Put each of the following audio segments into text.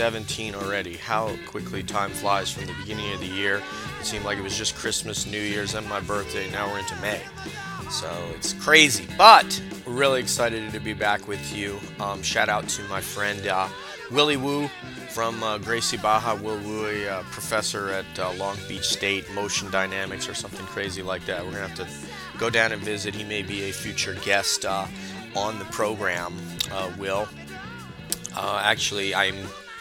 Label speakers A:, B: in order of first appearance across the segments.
A: 2017 already. How quickly time flies from the beginning of the year. It seemed like it was just Christmas, New Year's, and my birthday. Now we're into May. So it's crazy. But we're really excited to be back with you. Um, shout out to my friend uh, Willie Wu from uh, Gracie Barra. Will Wu, uh, professor at uh, Long Beach State, motion dynamics or something crazy like that. We're going to have to go down and visit. He may be a future guest uh, on the program, uh, Will. Uh, actually, I'm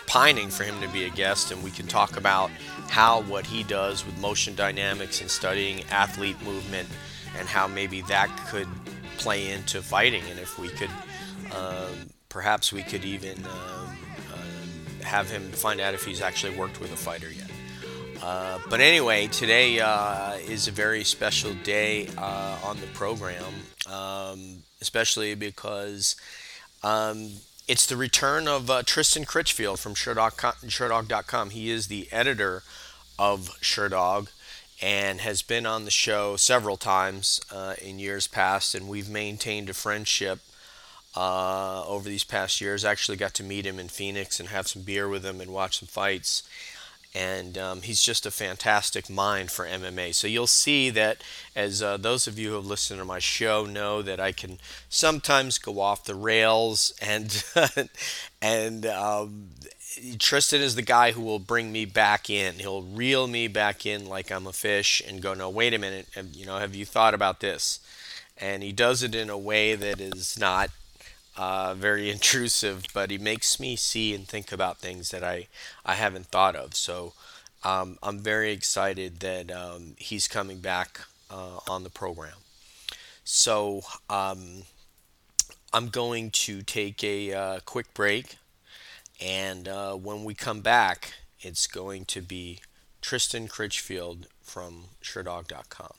A: pining for him to be a guest, and we can talk about how what he does with motion dynamics and studying athlete movement and how maybe that could play into fighting, and if we could, um, perhaps we could even um, uh, have him find out if he's actually worked with a fighter yet. Uh, but anyway, today uh, is a very special day uh, on the program, um, especially because um, it's the return of uh, Tristan Critchfield from Sherdog.com. He is the editor of Sherdog and has been on the show several times uh, in years past, and we've maintained a friendship uh, over these past years. I actually got to meet him in Phoenix and have some beer with him and watch some fights. And um, he's just a fantastic mind for MMA. So you'll see that, as uh, those of you who have listened to my show know, that I can sometimes go off the rails, and and um, Tristan is the guy who will bring me back in. He'll reel me back in like I'm a fish and go, no, wait a minute, you know, have you thought about this? And he does it in a way that is not uh, very intrusive, but he makes me see and think about things that I, I haven't thought of. So um, I'm very excited that um, he's coming back uh, on the program. So um, I'm going to take a uh, quick break. And uh, when we come back, it's going to be Tristan Critchfield from Sherdog.com.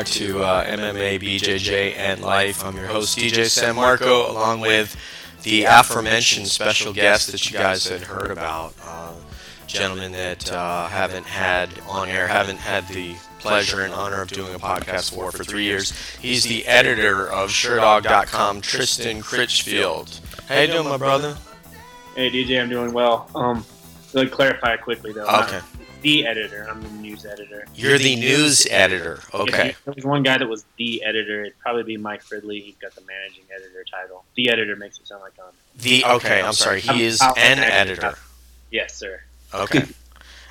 A: back to uh, MMA, BJJ, and Life. I'm your host, DJ San Marco, along with the aforementioned special guest that you guys had heard about. Uh, gentlemen that uh, haven't had on air, haven't had the pleasure and honor of doing a podcast for for three years. He's the editor of Sherdog.com, Tristan Critchfield. How you doing, my brother?
B: Hey, DJ, I'm doing well. Um, let me clarify quickly, though.
A: Okay
B: the editor. I'm news editor.
A: You're the news editor. Okay.
B: If there was one guy that was the editor, it'd probably be Mike Fridley. He's got the managing editor title. The editor makes it sound like I'm.
A: The okay, I'm sorry. He is an editor.
B: Yes, sir.
A: Okay.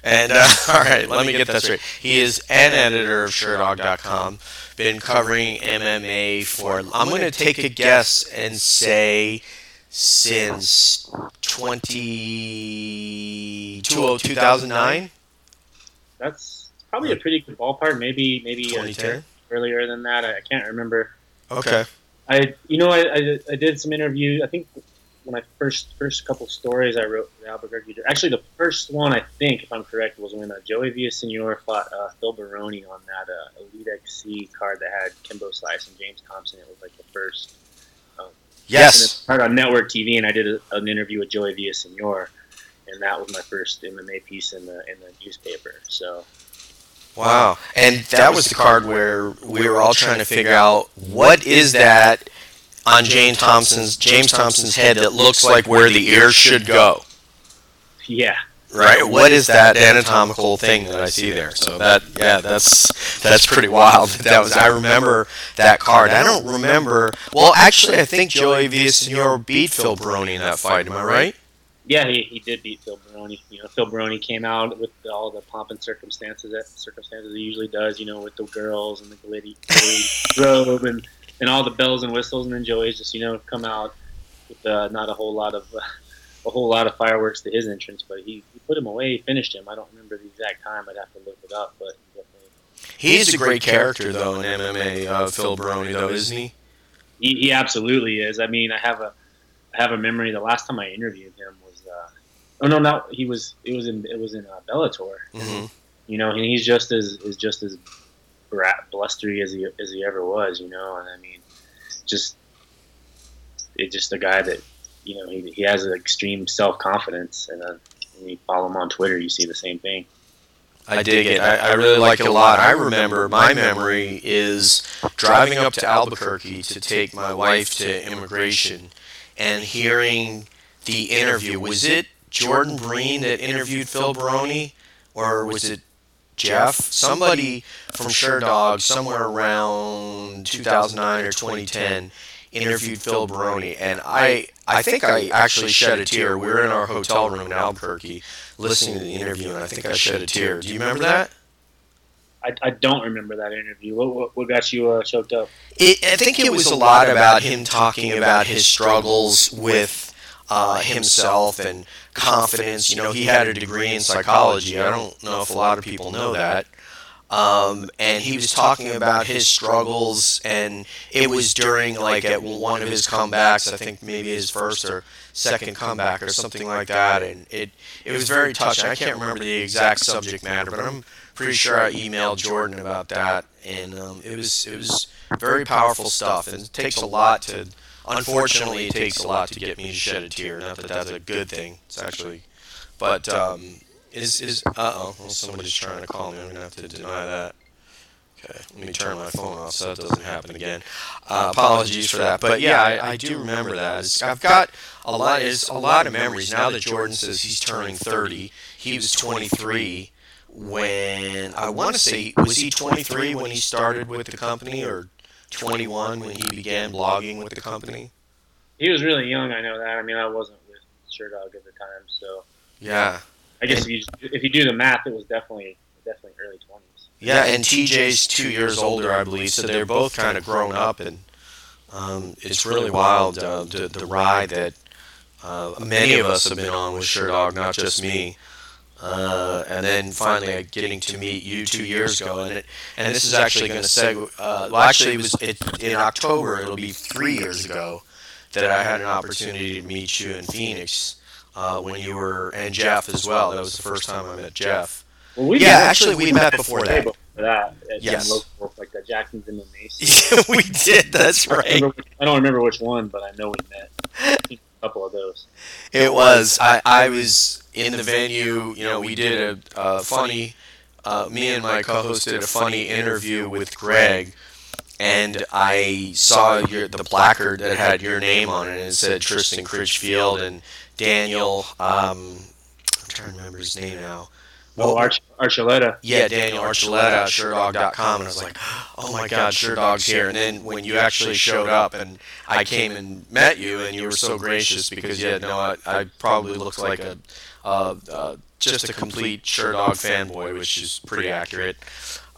A: And uh, all right, let me get that straight. He is an editor of Sherdog.com. Been covering MMA for. I'm going to take a guess and say since 20, 2009
B: that's probably a pretty good ballpark. Maybe maybe uh, earlier than that. I, I, can't remember.
A: Okay.
B: I you know I, I, I did some interview. I think when I first first couple stories I wrote for Albuquerque. Actually, the first one I think, if I'm correct, was when uh, Joey Villasenor fought uh, Phil Baroni on that uh, Elite XC card that had Kimbo Slice and James Thompson. It was like the first. Um,
A: yes.
B: Part on network TV, and I did a, an interview with Joey Villasenor and that was my first MMA piece in the in the newspaper. So.
A: Wow, and that was the card where we were all trying to figure out what is that on James Thompson's James Thompson's head that looks like where the ear should go.
B: Yeah.
A: Right. What is that anatomical thing that I see there? So that yeah, that's that's pretty wild. That was I remember that card. I don't remember. Well, actually, I think Joey Villasenor beat Phil Baroni in that fight. Am I right?
B: Yeah, he, he did beat Phil Baroni. You know, Phil Baroni came out with all the pomp and circumstances that circumstances he usually does. You know, with the girls and the glitty, glitty robe and and all the bells and whistles, and then Joey's just you know come out with uh, not a whole lot of uh, a whole lot of fireworks to his entrance, but he, he put him away, he finished him. I don't remember the exact time. I'd have to look it up, but
A: he's a great character though in MMA. Uh, Phil Baroni though, isn't he?
B: he? He absolutely is. I mean, I have a I have a memory. The last time I interviewed him was oh no, no, he was it was in it was in uh, Bellator.
A: Mm-hmm.
B: You know, and he's just as is just as blustery as he as he ever was. You know, and I mean, just it's just a guy that you know he, he has an extreme self confidence, and uh, when you follow him on Twitter, you see the same thing.
A: I dig it. I, I really like it a lot. I remember my memory is driving up to Albuquerque to take my wife to immigration and hearing the interview. Was it Jordan Breen that interviewed Phil Baroni, or was it Jeff? Somebody from Sherdog, somewhere around 2009 or 2010 interviewed Phil Baroni, and I I think I actually shed a tear. We were in our hotel room in Albuquerque listening to the interview, and I think I shed a tear. Do you remember that?
B: I, I don't remember that interview. What, what, what got you uh, choked up?
A: It, I think it was a lot about him talking about his struggles with uh, himself and confidence. You know, he had a degree in psychology. I don't know if a lot of people know that. Um, and he was talking about his struggles, and it was during like at one of his comebacks. I think maybe his first or second comeback or something like that, and it it was very touching. I can't remember the exact subject matter, but I'm pretty sure I emailed Jordan about that, and um, it was it was very powerful stuff, and it takes a lot to. Unfortunately, it takes a lot to get me to shed a tear. Not that that's a good thing. It's actually, but um, is is uh oh, well, somebody's trying to call me. I'm gonna have to deny that. Okay, let me turn my phone off so that doesn't happen again. Uh, apologies for that, but yeah, I, I do remember that. It's, I've got a lot, is a lot of memories now that Jordan says he's turning 30. He was 23 when I want to say was he 23 when he started with the company, or 21 when he began blogging with the company?
B: He was really young. I know that. I mean, I wasn't with Sherdog at the time, so
A: yeah.
B: I guess if you if you do the math, it was definitely definitely early 20s.
A: Yeah, and TJ's two years older, I believe, so they're both kind of grown up, and um, it's really wild uh, the, the ride that uh, many of us have been on with Sherdog, not just me. Uh, and then finally getting to meet you two years ago, and it, and this is actually going to segue. Uh, well, actually, it was it, in October. It'll be three years ago that I had an opportunity to meet you in Phoenix uh, when you were and Jeff as well. That was the first time I met Jeff.
B: Well, we
A: yeah, actually, we met before that.
B: Before that, at
A: yes.
B: local, like the Jackson's and the Mason.
A: we did. That's right. I,
B: remember, I, don't remember which one, but I know we met. a couple of those.
A: It was. I, I was in the venue. You know, we did a, a funny. Uh, me and my co-host did a funny interview with Greg, and I saw your the placard that had your name on it, and it said Tristan Critchfield and Daniel. Um, I'm trying to remember his name now.
B: Oh, Arch- Archuleta.
A: Yeah, Daniel Archuleta, Sherdog.com. And I was like, oh my God, Sherdog's here. And then when you actually showed up and I came and met you, and you were so gracious because, yeah, no, I, I probably looked like a uh, uh, just a complete Sherdog fanboy, which is pretty accurate.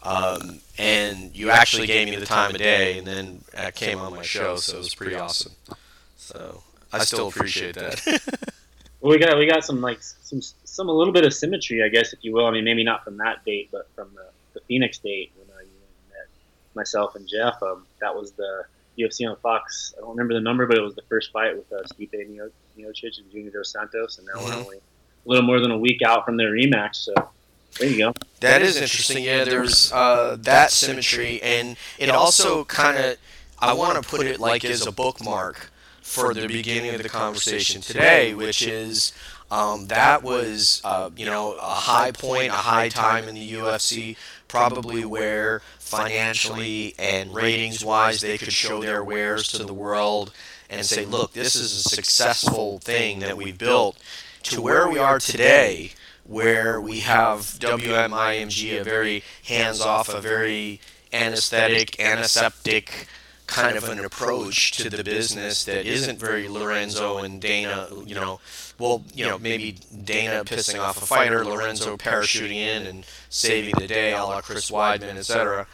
A: Um, and you actually gave me the time of day, and then I came on my show, so it was pretty awesome. So I still appreciate that.
B: well, we got we got some like some some a little bit of symmetry, I guess, if you will. I mean, maybe not from that date, but from the, the Phoenix date when you met myself and Jeff. Um, that was the UFC on Fox. I don't remember the number, but it was the first fight with uh, Stipe Miocic and Junior Dos Santos, and now mm-hmm. we're only a little more than a week out from their rematch. So there you go.
A: That is interesting. Yeah, there's uh, that symmetry, and it also kind of I want to put it like as a bookmark for the beginning of the conversation today, which is um, that was, uh, you know, a high point, a high time in the UFC, probably where financially and ratings wise they could show their wares to the world and say, look, this is a successful thing that we built, to where we are today, where we have WME-IMG, a very hands off, a very anesthetic, antiseptic, kind of an approach to the business that isn't very Lorenzo and Dana, you know, well, you know, maybe Dana pissing off a fighter, Lorenzo parachuting in and saving the day, a la Chris Weidman, etc.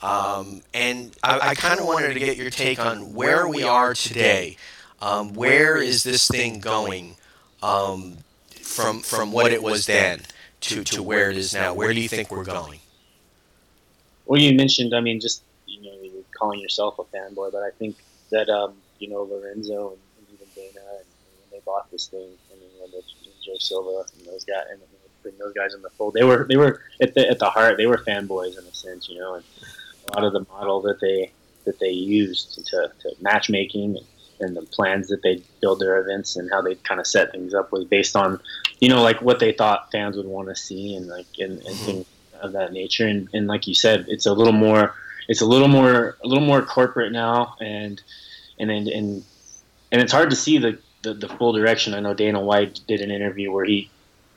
A: Um, and I, I kind of wanted to get your take on where we are today. Um, where is this thing going um, from from what it was then to, to where it is now? Where do you think we're going?
B: Well, you mentioned, I mean, just you know, calling yourself a fanboy, but I think that um, you know Lorenzo and, and even Dana, and, and when they bought this thing, I mean, when Joe Silva and those guys, and bring those guys in the fold, they were they were at the at the heart, they were fanboys in a sense, you know, and a lot of the model that they that they used to, to matchmaking and, and the plans that they build their events and how they kind of set things up was based on, you know, like what they thought fans would want to see and like and, and things of that nature. And, and like you said, it's a little more, it's a little more, a little more corporate now, and and and and, and it's hard to see the, the, the full direction. I know Dana White did an interview where he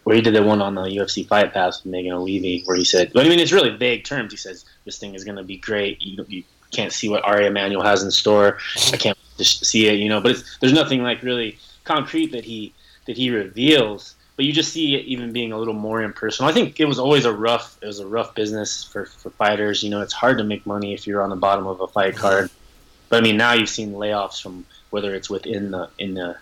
B: where he did the one on the UFC Fight Pass with Megan Olivi, where he said, but I mean, it's really vague terms. He says this thing is going to be great. You, you can't see what Ari Emanuel has in store. I can't see it, you know. But there's nothing like really concrete that he that he reveals but you just see it even being a little more impersonal. I think it was always a rough it was a rough business for, for fighters. You know, it's hard to make money if you're on the bottom of a fight card. But I mean, now you've seen layoffs from whether it's within the in the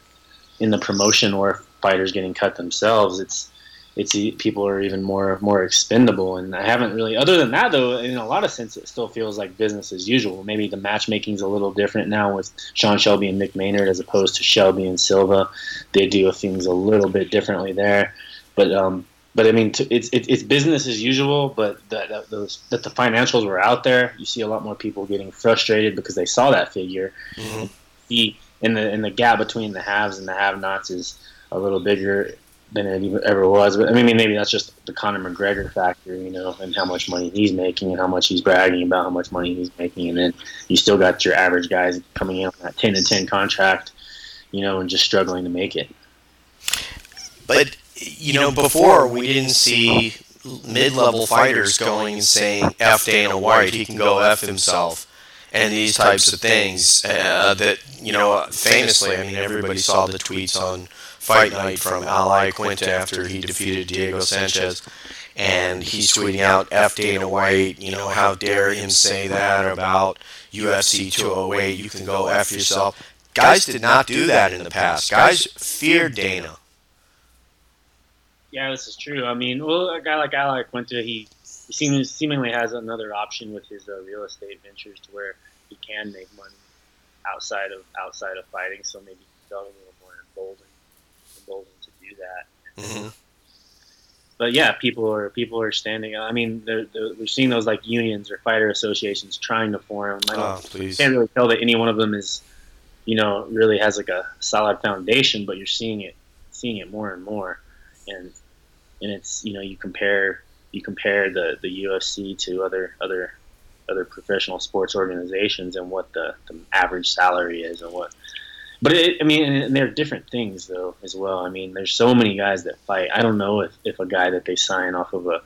B: in the promotion or fighters getting cut themselves. It's it's people are even more more expendable. And I haven't really, other than that though, in a lot of sense, it still feels like business as usual. Maybe the matchmaking's a little different now with Sean Shelby and Mick Maynard as opposed to Shelby and Silva. They do things a little bit differently there, but um, but I mean, it's it's business as usual. But that that, those, that the financials were out there, you see a lot more people getting frustrated because they saw that figure. Mm-hmm. The in the in the gap between the haves and the have-nots is a little bigger than it ever was. But I mean, maybe that's just the Conor McGregor factor, you know, and how much money he's making and how much he's bragging about how much money he's making. And then you still got your average guys coming in on that 10 and 10 contract, you know, and just struggling to make it.
A: But, you know, before we didn't see mid level fighters going and saying, F Dana White, he can go F himself. And these types of things uh, that, you know, famously, I mean, everybody saw the tweets on fight night from Al Iaquinta after he defeated Diego Sanchez. And he's tweeting out F Dana White, you know, how dare him say that about UFC 208, you can go F yourself. Guys did not do that in the past. Guys feared Dana.
B: Yeah, this is true. I mean, well, a guy like Al Iaquinta, he, he seems, seemingly has another option with his uh, real estate ventures to where he can make money outside of outside of fighting. So maybe he felt a little more emboldened golden to do that. Mm-hmm. But yeah, people are people are standing. I mean, they're, they're, we're seeing those like unions or fighter associations trying to form. I
A: oh, please.
B: can't really tell that any one of them is, you know, really has like a solid foundation. But you're seeing it, seeing it more and more, and and it's you know you compare you compare the the UFC to other other other professional sports organizations and what the, the average salary is and what but it, I mean, and they're different things though as well. I mean, there's so many guys that fight. I don't know if, if a guy that they sign off of a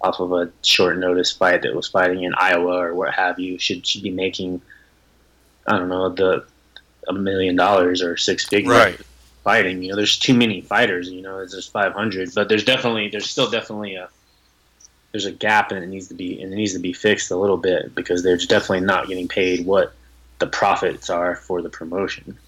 B: off of a short notice fight that was fighting in Iowa or what have you should should be making I don't know the a million dollars or six figures
A: right.
B: fighting. You know, there's too many fighters. You know, there's 500, but there's definitely there's still definitely a there's a gap and it needs to be and it needs to be fixed a little bit because they're definitely not getting paid what the profits are for the promotion.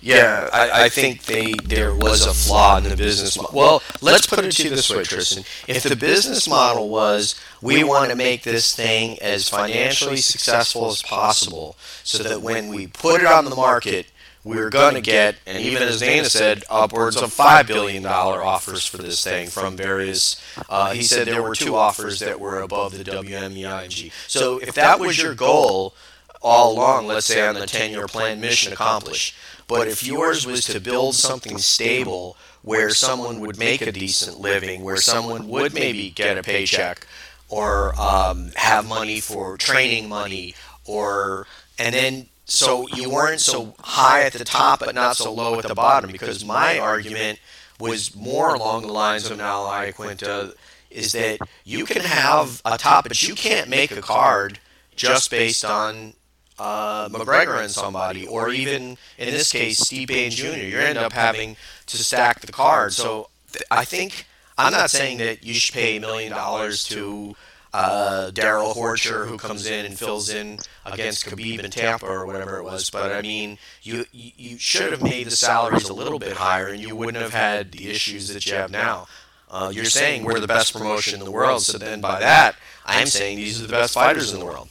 A: Yeah, I, I think they there was a flaw in the business model. Well, let's put it to you this way, Tristan. If the business model was we want to make this thing as financially successful as possible, so that when we put it on the market, we're going to get, and even as Dana said, upwards of $5 billion offers for this thing from various. Uh, he said there were two offers that were above the WME So if that was your goal all along, let's say on the 10 year plan, mission accomplished. But if yours was to build something stable where someone would make a decent living, where someone would maybe get a paycheck or um, have money for training money, or and then so you weren't so high at the top but not so low at the bottom. Because my argument was more along the lines of Al Iaquinta is that you can have a top, but you can't make a card just based on uh, McGregor and somebody, or even in this case, Steve Bain Jr. You end up having to stack the card. So th- I think I'm not saying that you should pay a million dollars to uh, Darrell Horcher who comes in and fills in against Khabib in Tampa or whatever it was. But I mean, you you should have made the salaries a little bit higher, and you wouldn't have had the issues that you have now. Uh, you're saying we're the best promotion in the world, so then by that, I'm saying these are the best fighters in the world.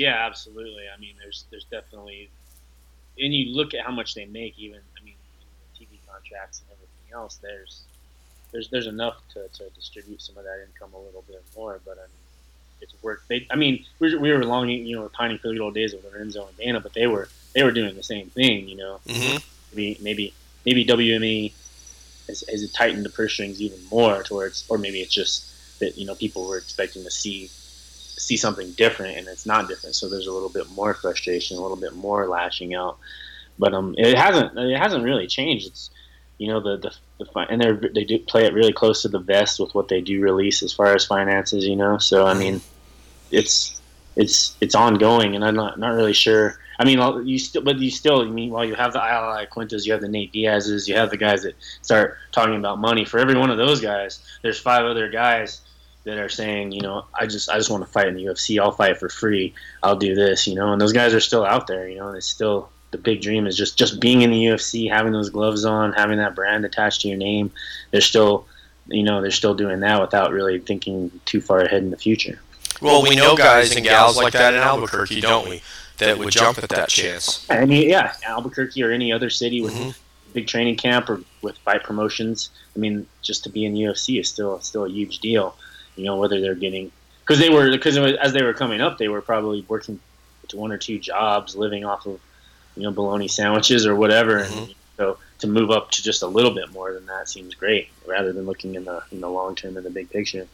B: Yeah, absolutely. I mean, there's there's definitely, and you look at how much they make. Even I mean, TV contracts and everything else. There's there's there's enough to, to distribute some of that income a little bit more. But I mean, it's work. They, I mean, we were, we were longing, you know, pining for the good old days of Lorenzo and Dana, but they were they were doing the same thing. You know,
A: mm-hmm.
B: maybe maybe maybe WME has, has tightened the purse strings even more towards, or maybe it's just that you know people were expecting to see see something different and it's not different. So there's a little bit more frustration, a little bit more lashing out. But um, it hasn't it hasn't really changed. It's you know the the, the and they they do play it really close to the vest with what they do release as far as finances. You know, so I mean, it's it's it's ongoing, and I'm not not really sure. I mean, you still, but you still, I mean, while you have the Al Quintas, you have the Nate Diaz's, you have the guys that start talking about money. For every one of those guys, there's five other guys that are saying, you know, I just I just want to fight in the UFC. I'll fight for free. I'll do this, you know. And those guys are still out there, you know. And it's still the big dream is just just being in the UFC, having those gloves on, having that brand attached to your name. They're still, you know, they're still doing that without really thinking too far ahead in the future.
A: Well, we know guys and gals like that in Albuquerque, don't we? That would jump at that chance.
B: I mean, yeah, Albuquerque or any other city with mm-hmm. big training camp or with fight promotions. I mean, just to be in the UFC is still still a huge deal. You know, whether they're getting because they were because as they were coming up, they were probably working to one or two jobs, living off of you know bologna sandwiches or whatever. Mm-hmm. And so to move up to just a little bit more than that seems great, rather than looking in the in the long term in the big picture.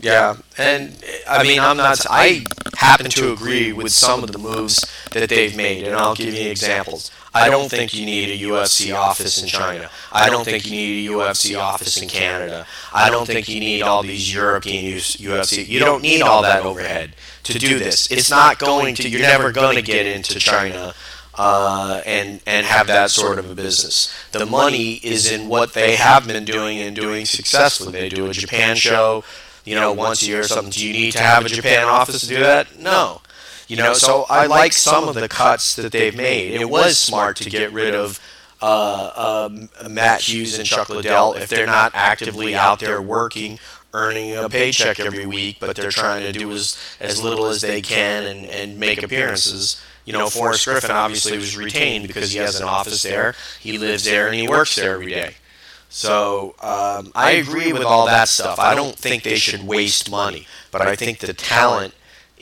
A: Yeah, and I mean, I'm not. I happen to agree with some of the moves that they've made, and I'll give you examples. I don't think you need a UFC office in China. I don't think you need a UFC office in Canada. I don't think you need all these European UFC. You don't need all that overhead to do this. It's not going to. You're never going to get into China uh, and and have that sort of a business. The money is in what they have been doing and doing successfully. They do a Japan show, you know, once a year or something. Do you need to have a Japan office to do that? No. You know, so I like some of the cuts that they've made. It was smart to get rid of uh, uh, Matt Hughes and Chuck Liddell if they're not actively out there working, earning a paycheck every week, but they're trying to do as, as little as they can and, and make appearances. You know, Forrest Griffin obviously was retained because he has an office there, he lives there, and he works there every day. So um, I agree with all that stuff. I don't think they should waste money, but I think the talent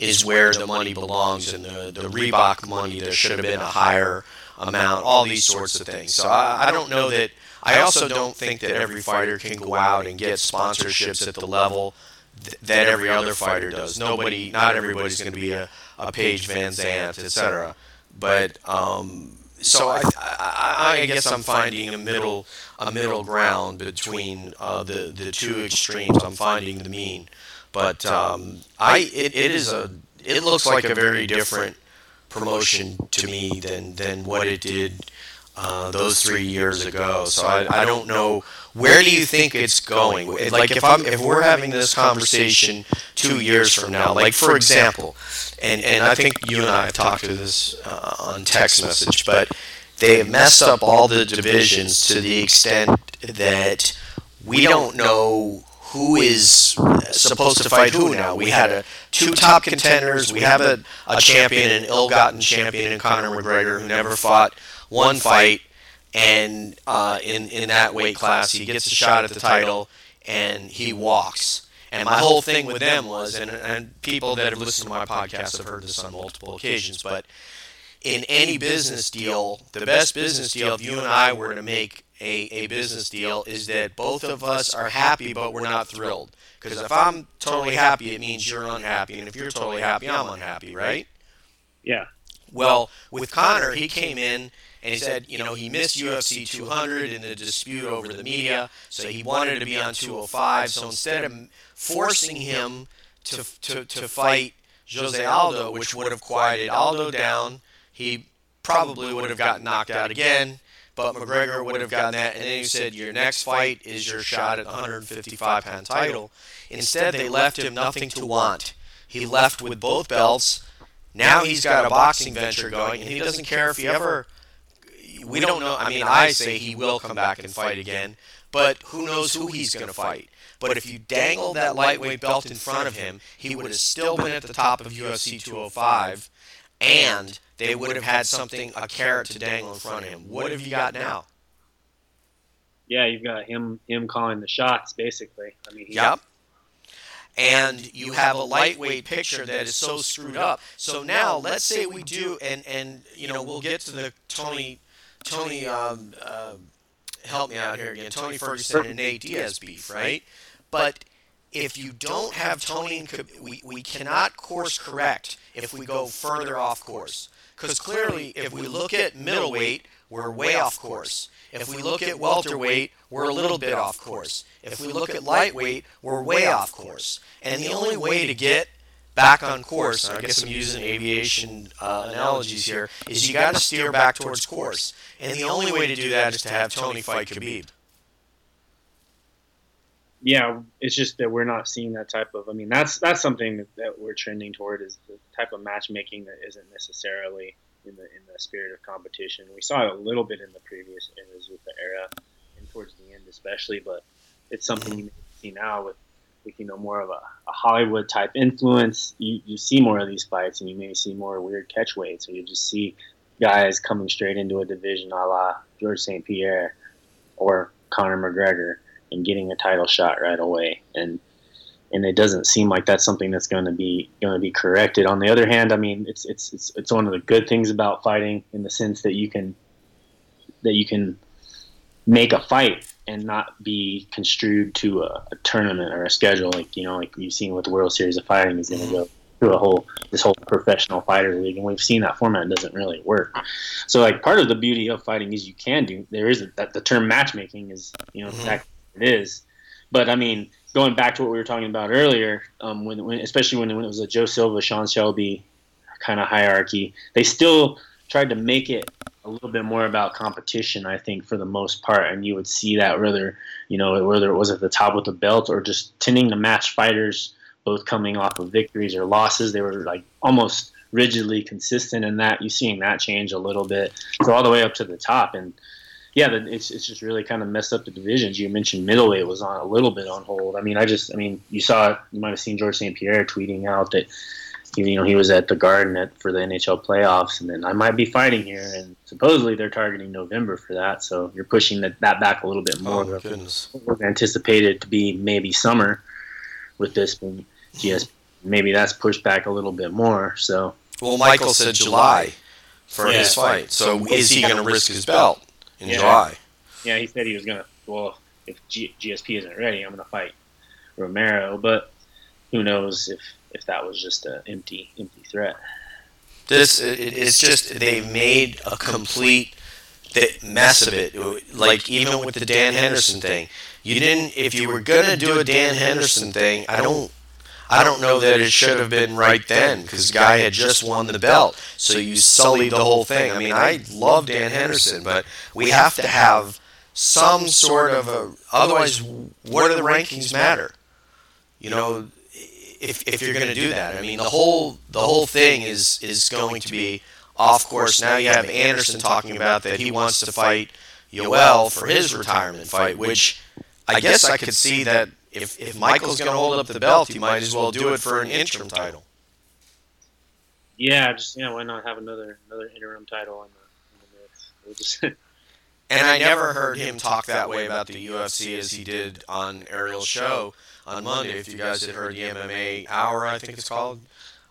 A: is where the money belongs, and the, the Reebok money there should have been a higher amount. All these sorts of things. So I, I don't know that. I also don't think that every fighter can go out and get sponsorships at the level th- that every other fighter does. Nobody, not everybody's going to be a, a Paige VanZant, etc. But um, so I, I, I, guess I'm finding a middle a middle ground between uh, the the two extremes. I'm finding the mean, but um, I it, it is a it looks like a very different promotion to me than than what it did uh, those three years ago. So I, I don't know where do you think it's going. Like if I'm if we're having this conversation two years from now, like for example, and and I think you and I have talked to this uh, on text message, but they have messed up all the divisions to the extent that we don't know who is supposed to fight who now. We had a two top contenders. We have a, a champion, an ill-gotten champion in Conor McGregor who never fought one fight, and uh, in in that weight class he gets a shot at the title and he walks. And my whole thing with them was, and, and people that have listened to my podcast have heard this on multiple occasions, but in any business deal, the best business deal, if you and I were to make a, a business deal, is that both of us are happy, but we're not thrilled. Because if I'm totally happy, it means you're unhappy. And if you're totally happy, I'm unhappy, right?
B: Yeah.
A: Well, with Conor, he came in and he said, you know, he missed UFC 200 in the dispute over the media, so he wanted to be on 205. So instead of forcing him to, to, to fight Jose Aldo, which would have quieted Aldo down. He probably would have gotten knocked out again, but McGregor would have gotten that. And then he said, Your next fight is your shot at the 155 pound title. Instead, they left him nothing to want. He left with both belts. Now he's got a boxing venture going, and he doesn't care if he ever. We don't know. I mean, I say he will come back and fight again, but who knows who he's going to fight. But if you dangled that lightweight belt in front of him, he would have still been at the top of UFC 205, and they would have had something, a carrot to dangle in front of him. What have you got now?
B: Yeah, you've got him him calling the shots, basically. I mean,
A: yep. And you have a lightweight picture that is so screwed up. So now, let's say we do, and and you know, we'll get to the Tony Tony. Um, uh, help me out here again. Tony Ferguson and Nate Diaz beef, right? But if you don't have Tony and we, we cannot course correct if we go further off course. Because clearly, if we look at middleweight, we're way off course. If we look at welterweight, we're a little bit off course. If we look at lightweight, we're way off course. And the only way to get back on course, I guess I'm using aviation uh, analogies here, is you got to steer back towards course. And the only way to do that is to have Tony fight Khabib.
B: Yeah, it's just that we're not seeing that type of. I mean, that's that's something that, we're trending toward is the type of matchmaking that isn't necessarily in the in the spirit of competition. We saw it a little bit in the previous eras with the era, and towards the end especially. But it's something you see now with with you know more of a, a Hollywood type influence. You you see more of these fights, and you may see more weird catch weights, or you just see guys coming straight into a division a la George St. Pierre or Conor McGregor and getting a title shot right away. And and it doesn't seem like that's something that's going to be going to be corrected. On the other hand, I mean, it's it's it's it's one of the good things about fighting in the sense that you can that you can make a fight and not be construed to a, a tournament or a schedule like you know like you've seen with the World Series of Fighting is going to go through a whole this whole professional fighter league, and we've seen that format doesn't really work. So like part of the beauty of fighting is you can do there is a, that the term matchmaking is you know mm-hmm. exactly what it is, but I mean going back to what we were talking about earlier, um, when, when especially when, when it was a Joe Silva, Sean Shelby kind of hierarchy, they still tried to make it a little bit more about competition. I think for the most part, and you would see that whether you know whether it was at the top with the belt or just tending to match fighters both coming off of victories or losses. They were like almost rigidly consistent in that. You're seeing that change a little bit. So all the way up to the top, and yeah, it's it's just really kind of messed up the divisions. You mentioned middleweight was on a little bit on hold. I mean, I just, I mean, you saw, you might have seen George St. Pierre tweeting out that. You know, he was at the Garden at, for the NHL playoffs, and then I might be fighting here. And supposedly they're targeting November for that, so you're pushing that, that back a little bit oh, more.
A: Oh, goodness.
B: Anticipated to be maybe summer with this being GS maybe that's pushed back a little bit more. So
A: well, Michael said July for yeah. his fight. So is he going to risk his belt in yeah. July?
B: Yeah, he said he was going to. Well, if G- GSP isn't ready, I'm going to fight Romero. But who knows if if that was just an empty empty threat.
A: This it's just they've made a complete mess of it. Like even with the Dan Henderson thing, you didn't. If you were gonna do a Dan Henderson thing, I don't I don't know that it should have been right then because guy had just won the belt. So you sullied the whole thing. I mean, I love Dan Henderson, but we have to have some sort of a. Otherwise, what do the rankings matter? You know, if, if you're going to do that, I mean, the whole the whole thing is is going to be off course. Now you have Anderson talking about that he wants to fight Yoel for his retirement fight, which I guess I could see that if, if Michael's going to hold up the belt, he might as well do it for an interim title.
B: Yeah, just yeah, why not have another another interim title in the, in the mix? We'll just
A: and I never heard him talk that way about the UFC as he did on Ariel's show on Monday. If you guys had heard the MMA Hour, I think it's called,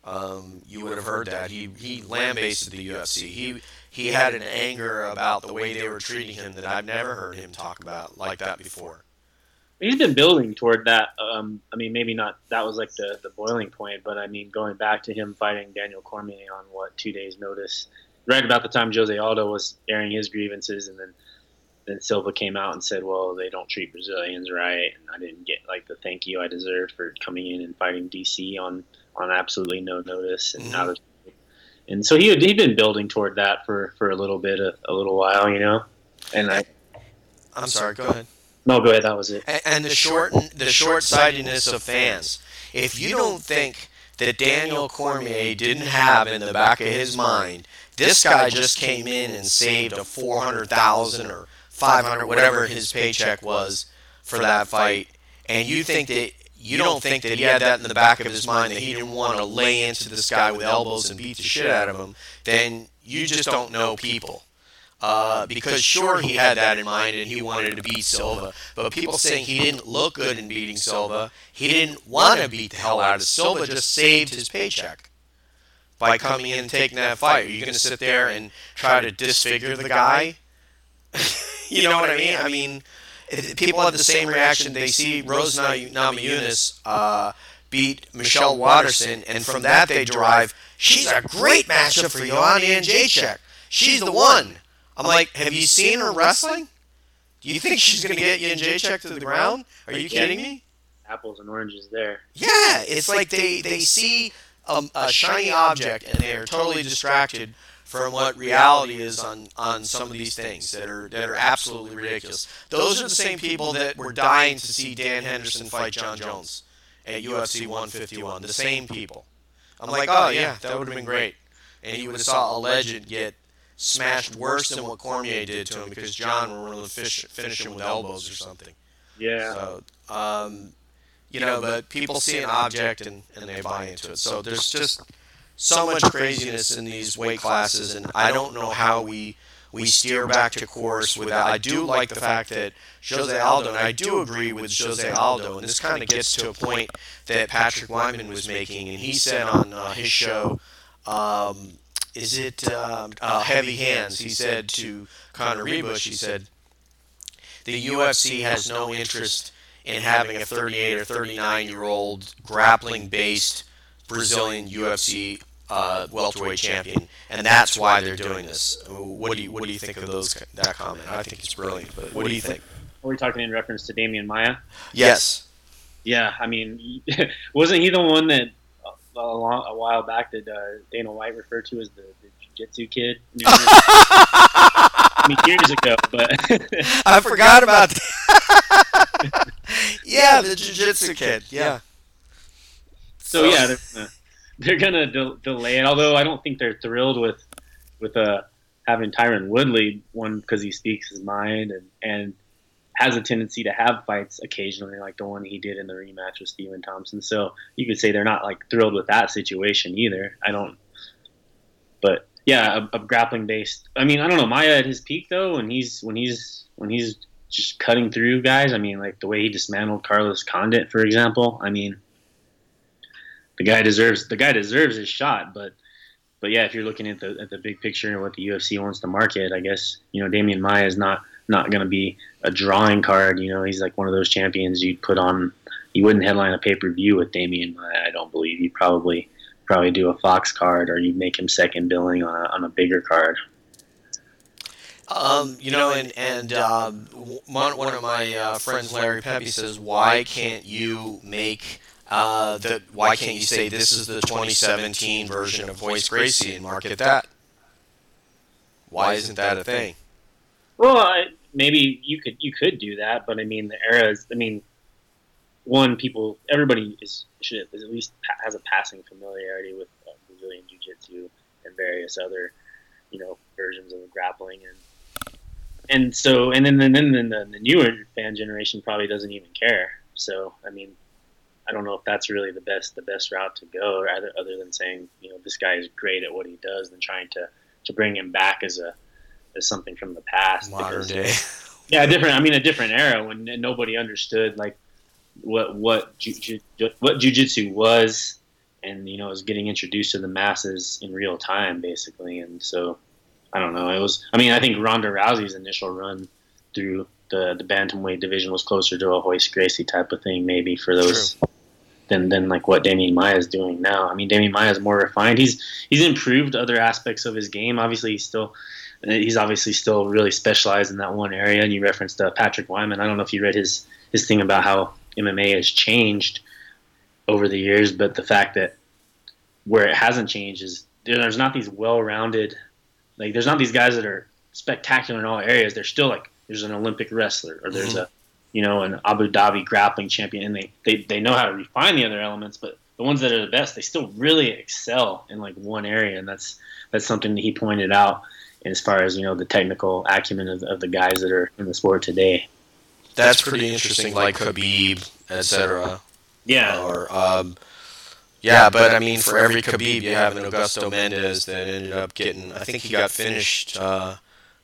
A: um, you would have heard that he he lambasted the UFC. He he had an anger about the way they were treating him that I've never heard him talk about like that before
B: he's been building toward that. Um, I mean, maybe not that was like the, the boiling point, but I mean, going back to him fighting Daniel Cormier on what two days' notice, right about the time Jose Aldo was airing his grievances, and then then Silva came out and said, "Well, they don't treat Brazilians right, and I didn't get like the thank you I deserved for coming in and fighting DC on on absolutely no notice and
A: Mhm.
B: out of and so he had he'd been building toward that for for a little bit a, a little while, you know. And I
A: I'm sorry. Go ahead.
B: No go ahead, that was it.
A: And, and the short the short sightedness of fans. If you don't think that Daniel Cormier didn't have in the back of his mind, this guy just came in and saved a four hundred thousand or five hundred, whatever his paycheck was for that fight, and you think that you don't think that he had that in the back of his mind that he didn't want to lay into this guy with elbows and beat the shit out of him, then you just don't know people. Uh, because sure he had that in mind and he wanted to beat Silva, but people saying he didn't look good in beating Silva, he didn't want to beat the hell out of Silva, just saved his paycheck by coming in and taking that fight. Are you going to sit there and try to disfigure the guy? you know what I mean? I mean, people have the same reaction. They see Rose Na- Namajunas uh, beat Michelle Waterson, and from that they derive, she's a great matchup for Joanna Jedrzejczyk. She's the one. I'm like, have you seen her wrestling? Do you think she's going to get Jedrzejczyk to the ground? Are you kidding me?
B: Apples and oranges there.
A: Yeah, it's like they they see a, a shiny object and they are totally distracted from what reality is on, on some of these things that are that are absolutely ridiculous. Those are the same people that were dying to see Dan Henderson fight Jon Jones at UFC 151. The same people. I'm like, oh yeah, that would have been great, and you would have saw a legend get smashed worse than what Cormier did to him because Jon were willing to fish, finish him with elbows or something.
B: Yeah.
A: So, um, you know, but people see an object and, and they buy into it. So there's just so much craziness in these weight classes, and I don't know how we we steer back to course without. I do like the fact that Jose Aldo, and I do agree with Jose Aldo, and this kind of gets to a point that Patrick Wyman was making, and he said on uh, his show. Um, is it um, uh, heavy hands? He said to Connor Ruebusch, he said, the UFC has no interest in having a 38 or 39 year old grappling based Brazilian UFC uh, welterweight champion, and that's why they're doing this. What do you what do you think of those that comment? I think it's brilliant, but what do you think?
B: Are we talking in reference to Demian Maia?
A: Yes.
B: Yeah, I mean, wasn't he the one that a, long, a while back that uh, Dana White referred to as the, the jiu-jitsu kid? I mean, years ago, but
A: I forgot about that. yeah, the jiu-jitsu kid. Yeah.
B: so yeah, they're gonna, they're gonna de- delay it. Although I don't think they're thrilled with with uh, having Tyron Woodley won because he speaks his mind and and has a tendency to have fights occasionally, like the one he did in the rematch with Stephen Thompson. So you could say they're not like thrilled with that situation either. I don't, but yeah, a, a grappling based. I mean, I don't know Maia at his peak though, when he's when he's when he's just cutting through guys. I mean, like the way he dismantled Carlos Condit, for example. I mean, the guy deserves the guy deserves his shot, but but yeah, if you're looking at the at the big picture and what the UFC wants to market, I guess you know Demian Maia is not not going to be a drawing card. You know, he's like one of those champions you'd put on. You wouldn't headline a pay per view with Demian Maia. I don't believe you'd probably probably do a Fox card or you'd make him second billing on a, on a bigger card.
A: Um, you know, and and um, one one of my uh, friends, Larry Pepe, says, "Why can't you make uh, the? Why can't you say this is the 2017 version of Royce Gracie and market that? Why isn't that a thing?
B: Well, I, maybe you could you could do that, but I mean the era is. I mean, one people everybody is should at least has a passing familiarity with uh, Brazilian Jiu Jitsu and various other you know versions of grappling and and so and then then then the, the newer fan generation probably doesn't even care. So I mean, I don't know if that's really the best the best route to go, rather other than saying you know this guy is great at what he does, than trying to to bring him back as a as something from the past.
A: Modern day.
B: yeah, different. I mean, a different era when nobody understood like what what ju- ju- what jujitsu was, and you know, was getting introduced to the masses in real time, basically. And so, I don't know. It was. I mean, I think Ronda Rousey's initial run through the the bantamweight division was closer to a Royce Gracie type of thing, maybe for those. Than, than like what Demian Maia is doing now. I mean, Demian Maia is more refined. He's he's improved other aspects of his game. Obviously, he's still he's obviously still really specialized in that one area. And you referenced uh, Patrick Wyman. I don't know if you read his his thing about how MMA has changed over the years, but the fact that where it hasn't changed is there's not these well-rounded, like there's not these guys that are spectacular in all areas. They're still like there's an Olympic wrestler or there's mm-hmm. a you know an Abu Dhabi grappling champion, and they, they they know how to refine the other elements, but the ones that are the best, they still really excel in like one area, and that's that's something that he pointed out as far as you know the technical acumen of, of the guys that are in the sport today.
A: That's pretty interesting, like Khabib, etc.
B: Yeah.
A: Or um, yeah, but I mean, for every Khabib, you have an Augusto Mendes that ended up getting. I think he got finished uh,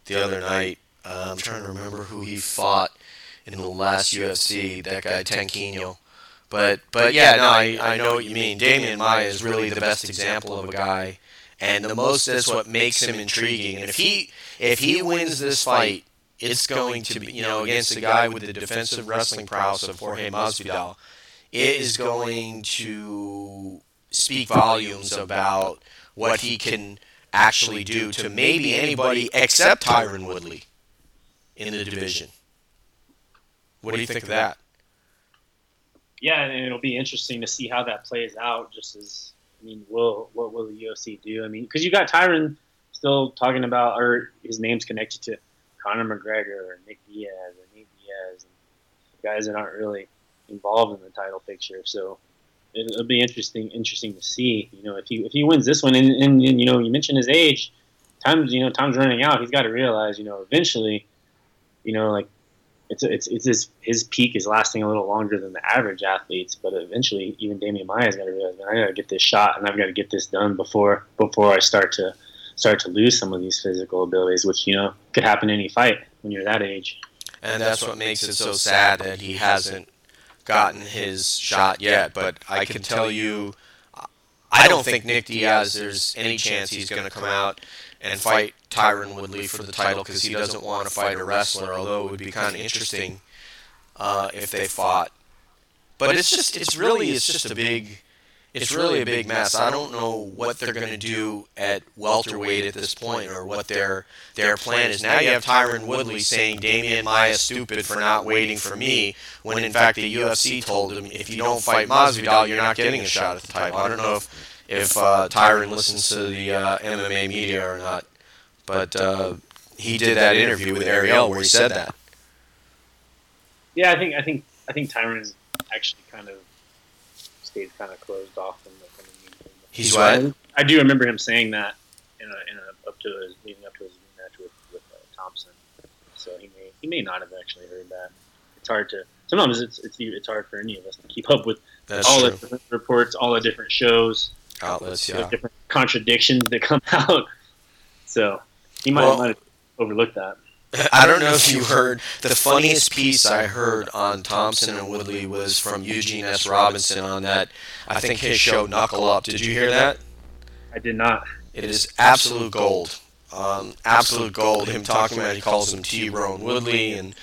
A: the other night. Uh, I'm trying to remember who he fought in the last UFC. That guy Tanquinho. But but yeah, no, I, I know what you mean. Demian Maia is really the best example of a guy, and the most that's what makes him intriguing. And if he if he wins this fight, it's going to be you know against a guy with the defensive wrestling prowess of Jorge Masvidal it is going to speak volumes about what he can actually do to maybe anybody except Tyron Woodley in the division. What do you think of that?
B: Yeah, and it'll be interesting to see how that plays out. Just as I mean, will what will the UFC do? I mean, because you got Tyron still talking about, or his name's connected to Conor McGregor or Nick Diaz or Nate Diaz, and guys that aren't really involved in the title picture. So it'll be interesting interesting to see. You know, if he if he wins this one, and, and, and you know, you mentioned his age, time's you know time's running out. He's got to realize, you know, eventually, you know, like it's it's it's his his peak is lasting a little longer than the average athletes, but eventually, even Demian Maia's got to realize, I got to get this shot, and I've got to get this done before before I start to start to lose some of these physical abilities, which you know could happen in any fight when you're that age.
A: And that's what makes it so sad that he hasn't gotten his shot yet, but I can tell you, I don't think Nick Diaz, there's any chance he's going to come out and fight Tyron Woodley for the title because he doesn't want to fight a wrestler, although it would be kind of interesting uh, if they fought. But it's just, it's really, it's just a big it's really a big mess. I don't know what they're going to do at welterweight at this point or what their their plan is. Now you have Tyron Woodley saying Demian Maia stupid for not waiting for me, when in fact the UFC told him if you don't fight Masvidal, you're not getting a shot at the title. I don't know if if uh, Tyron listens to the uh, MMA media or not, but uh, he did that interview with Ariel where he said that.
B: Yeah, I think I think I think Tyron is actually kind of stayed kind of closed off from the, from the media.
A: He's what?
B: I do remember him saying that in a, in a up to his leading up to his match with with uh, Thompson. So he may he may not have actually heard that. It's hard to sometimes it's it's it's hard for any of us to keep up with That's all true. the different reports, all the different shows,
A: outlets, yeah,
B: different contradictions that come out. So he might, well, might have overlooked that.
A: I don't know if you heard the funniest piece I heard on Thompson and Woodley was from Eugene S. Robinson on that. I think his show Knuckle Up. Did you hear that?
B: I did not.
A: It is absolute gold. Um, absolute gold. Him talking about he calls him T. Rowan Woodley and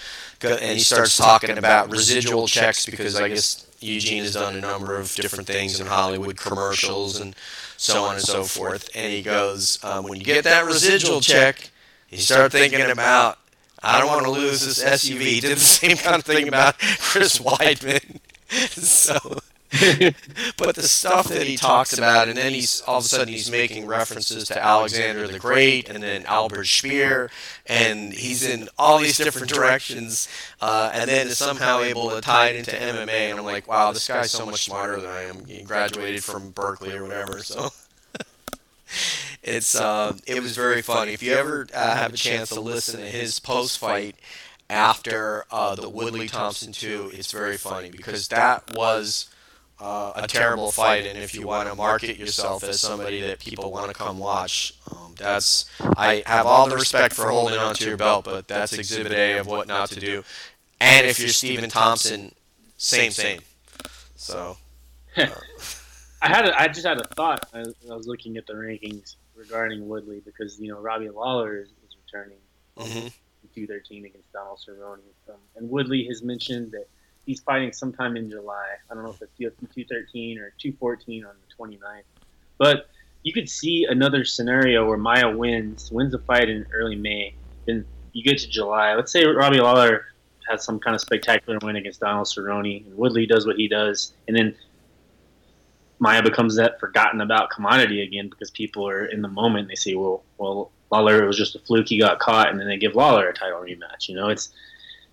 A: and he starts talking about residual checks because I guess Eugene has done a number of different things in Hollywood commercials and so on and so forth. And he goes, um, when you get that residual check you start thinking about, I don't want to lose this SUV. He did the same kind of thing about Chris Weidman. so, but the stuff that he talks about, and then he's all of a sudden he's making references to Alexander the Great, and then Albert Speer, and he's in all these different directions, uh, and then is somehow able to tie it into MMA. And I'm like, wow, this guy's so much smarter than I am. He graduated from Berkeley or whatever, so it's uh, it was very funny. If you ever uh, have a chance to listen to his post fight after uh, the Woodley Thompson two, it's very funny because that was uh, a terrible fight. And if you want to market yourself as somebody that people want to come watch, um, that's I have all the respect for holding onto your belt, but that's Exhibit A of what not to do. And if you're Stephen Thompson, same same. So.
B: Uh, I had a, I just had a thought. I, I was looking at the rankings regarding Woodley because you know Robbie Lawler is, is returning mm-hmm. 213 against Donald Cerrone, um, and Woodley has mentioned that he's fighting sometime in July. I don't know if it's UFC 213 or 214 on the 29th, but you could see another scenario where Maia wins, wins the fight in early May, then you get to July. Let's say Robbie Lawler has some kind of spectacular win against Donald Cerrone, and Woodley does what he does, and then Maia becomes that forgotten about commodity again because people are in the moment. They say, well, well, Lawler was just a fluke. He got caught, and then they give Lawler a title rematch. You know, it's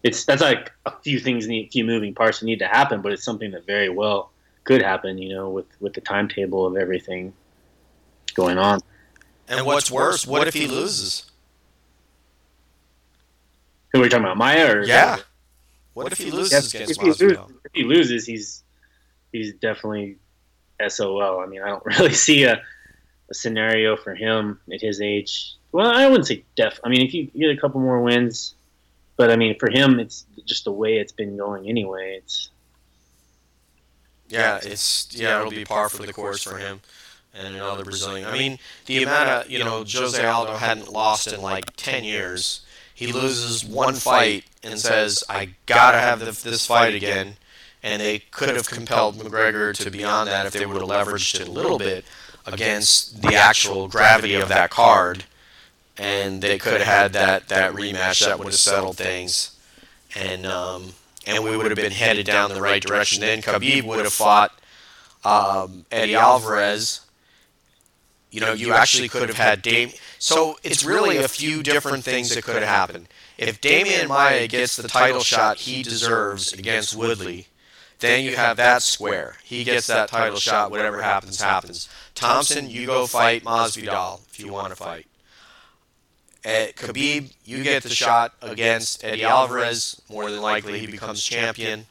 B: it's that's like a few things need, a few moving parts that need to happen, but it's something that very well could happen. You know, with with the timetable of everything going on.
A: And what's worse, what if he loses?
B: Who are we talking about, Maia? Or
A: yeah. What if he loses against if he, loses,
B: if he loses, he's he's definitely SOL. I mean, I don't really see a, a scenario for him at his age. Well, I wouldn't say def. I mean, if you get a couple more wins, but I mean, for him, it's just the way it's been going anyway. It's
A: yeah, it's yeah, it'll be par for the course for him and another Brazilian. I mean, the amount of you know Jose Aldo hadn't lost in like ten years. He loses one fight and says, "I gotta have this fight again." and they could have compelled McGregor to be on that if they would have leveraged it a little bit against the actual gravity of that card, and they could have had that that rematch that would have settled things, and um, and we would have been headed down the right direction. Then Khabib would have fought um, Eddie Alvarez. You know, you actually could have had. So it's really a few different things that could have happened. If Demian Maia gets the title shot he deserves against Woodley, then you have that square. He gets that title shot. Whatever happens, happens. Thompson, you go fight Masvidal if you want to fight. At Khabib, you get the shot against Eddie Alvarez. More than likely, he becomes champion.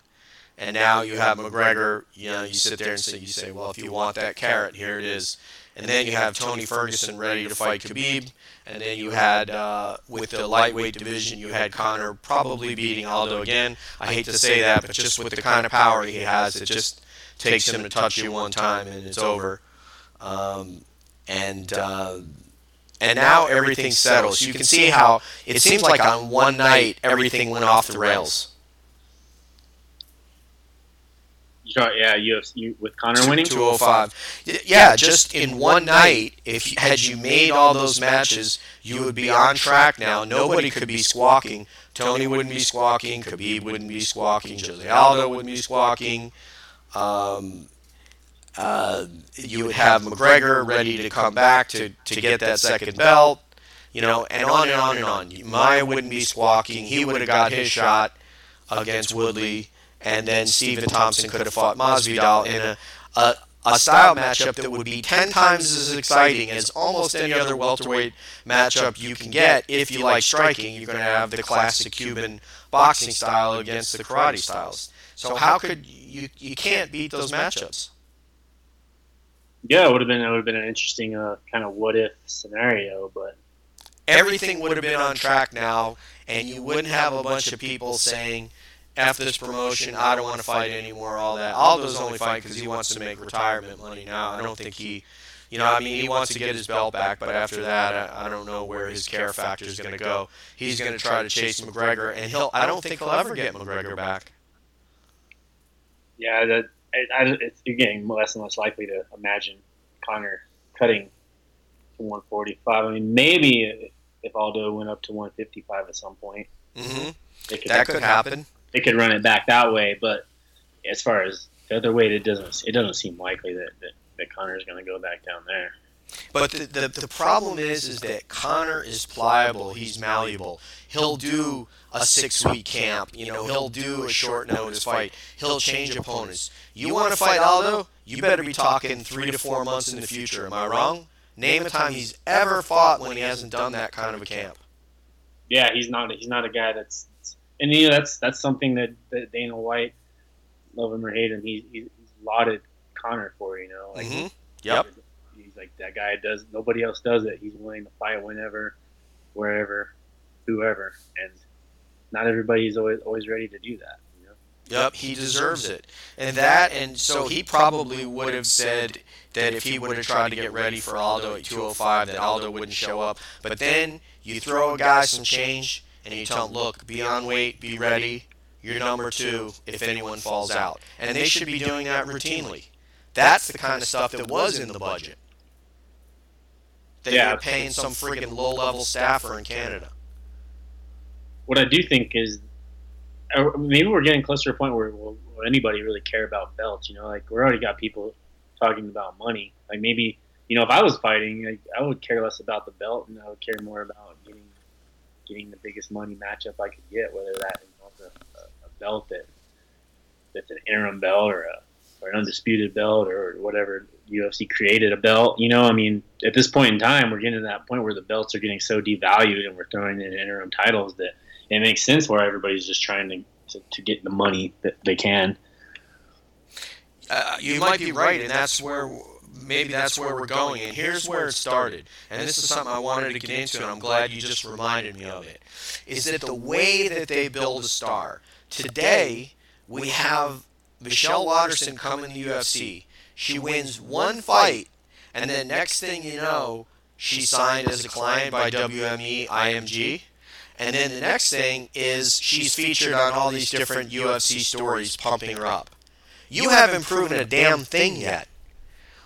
A: And now you have McGregor. You know, you sit there and say, you say, well, if you want that carrot, here it is. And then you have Tony Ferguson ready to fight Khabib. And then you had, uh, with the lightweight division, you had Conor probably beating Aldo again. I hate to say that, but just with the kind of power he has, it just takes him to touch you one time and it's over. Um, and uh, and now everything settles. You can see how it seems like on one night everything went off the rails.
B: yeah, UFC with Conor winning
A: 205. Yeah, just in one night, if had you made all those matches, you would be on track now. Nobody could be squawking. Tony wouldn't be squawking. Khabib wouldn't be squawking. Jose Aldo wouldn't be squawking. Um, uh, you would have McGregor ready to come back to, to get that second belt, you know, and on and on and on. Maia wouldn't be squawking. He would have got his shot against Woodley and then Stephen Thompson could have fought Masvidal in a, a, a style matchup that would be 10 times as exciting as almost any other welterweight matchup you can get if you like striking. You're going to have the classic Cuban boxing style against the karate styles. So how could you you can't beat those matchups?
B: Yeah, it would have been it would have been an interesting uh, kind of what if scenario, but
A: everything would have been on track now, and you wouldn't have a bunch of people saying after this promotion, I don't want to fight anymore, all that. Aldo's only fight because he wants to make retirement money now. I don't think he, you know, I mean, he wants to get his belt back, but after that, I, I don't know where his care factor is going to go. He's going to try to chase McGregor, and he'll, I don't think he'll ever get McGregor back.
B: Yeah, that, I, it's, you're getting less and less likely to imagine Conor cutting to 145. I mean, maybe if Aldo went up to 155 at some point.
A: Mm-hmm. That could happen
B: they could run it back that way. But as far as the other way, it doesn't it doesn't seem likely that that, that Conor is going to go back down there.
A: But the, the, the problem is is that Conor is pliable. He's malleable. He'll do a six week camp. You know, he'll do a short notice fight. He'll change opponents. You want to fight Aldo? You better be talking three to four months in the future. Am I wrong? Name a time he's ever fought when he hasn't done that kind of a camp.
B: Yeah, he's not. He's not a guy that's and you know that's that's something that, that Dana White, love him or hate him, he, he's lauded Conor for. You know,
A: like mm-hmm. yep.
B: He's like that guy does. Nobody else does it. He's willing to fight whenever, wherever, whoever, and not everybody's always always ready to do that. You know?
A: Yep, he deserves it, and that, and so he probably would have said that if he would have tried to get ready for Aldo at 205, that Aldo wouldn't show up. But then you throw a guy some change and you tell them, look, be on weight, be ready. You're number two if anyone falls out. And they should be doing that routinely. That's the kind of stuff that was in the budget. That yeah, you're paying some friggin' low level staffer in Canada.
B: What I do think is maybe we're getting closer to a point where will, will anybody really care about belts? You know, like we already got people talking about money. Like maybe you know if I was fighting, like, I would care less about the belt and I would care more about getting getting the biggest money matchup I could get, whether that involves a, a, a belt that that's an interim belt or a or an undisputed belt or whatever UFC created a belt. You know, I mean, at this point in time, we're getting to that point where the belts are getting so devalued and we're throwing in interim titles that it makes sense where everybody's just trying to, to, to get the money that they can.
A: Uh, you, you might be right, and that's where maybe that's where we're going. And here's where it started. And this is something I wanted to get into, and I'm glad you just reminded me of it. Is that the way that they build a star? Today, we have Michelle Waterson come in the UFC. She wins one fight, and then next thing you know, she signed as a client by WME IMG. And then the next thing is she's featured on all these different UFC stories pumping her up. You haven't proven a damn thing yet.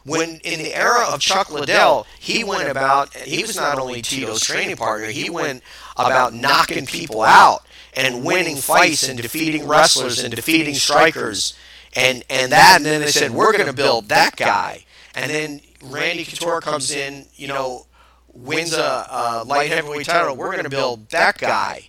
A: When in the era of Chuck Liddell, he went about, he was not only Tito's training partner, he went about knocking people out and winning fights and defeating wrestlers and defeating strikers. And, and that, and then they said, we're going to build that guy. And then Randy Couture comes in, you know, wins a, a light heavyweight title, we're going to build that guy.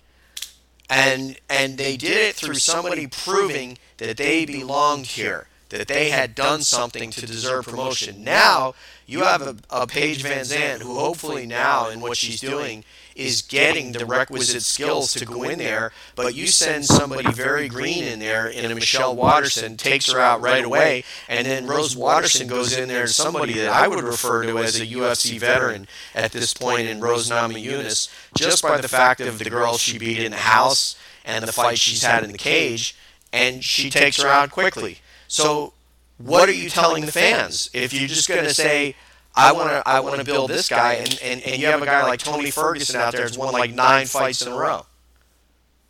A: And, and they did it through somebody proving that they belonged here that they had done something to deserve promotion. Now you have a, a Paige VanZant who hopefully now in what she's doing is getting the requisite skills to go in there, but you send somebody very green in there in a Michelle Waterson, takes her out right away, and then Rose Waterson goes in there, and somebody that I would refer to as a UFC veteran at this point in Rose Namajunas, just by the fact of the girl she beat in the house and the fight she's had in the cage, and she takes her out quickly. So, what are you telling the fans if you're just going to say, I want to I want to build this guy, and, and, and you have a guy like Tony Ferguson out there who's won like nine fights in a row?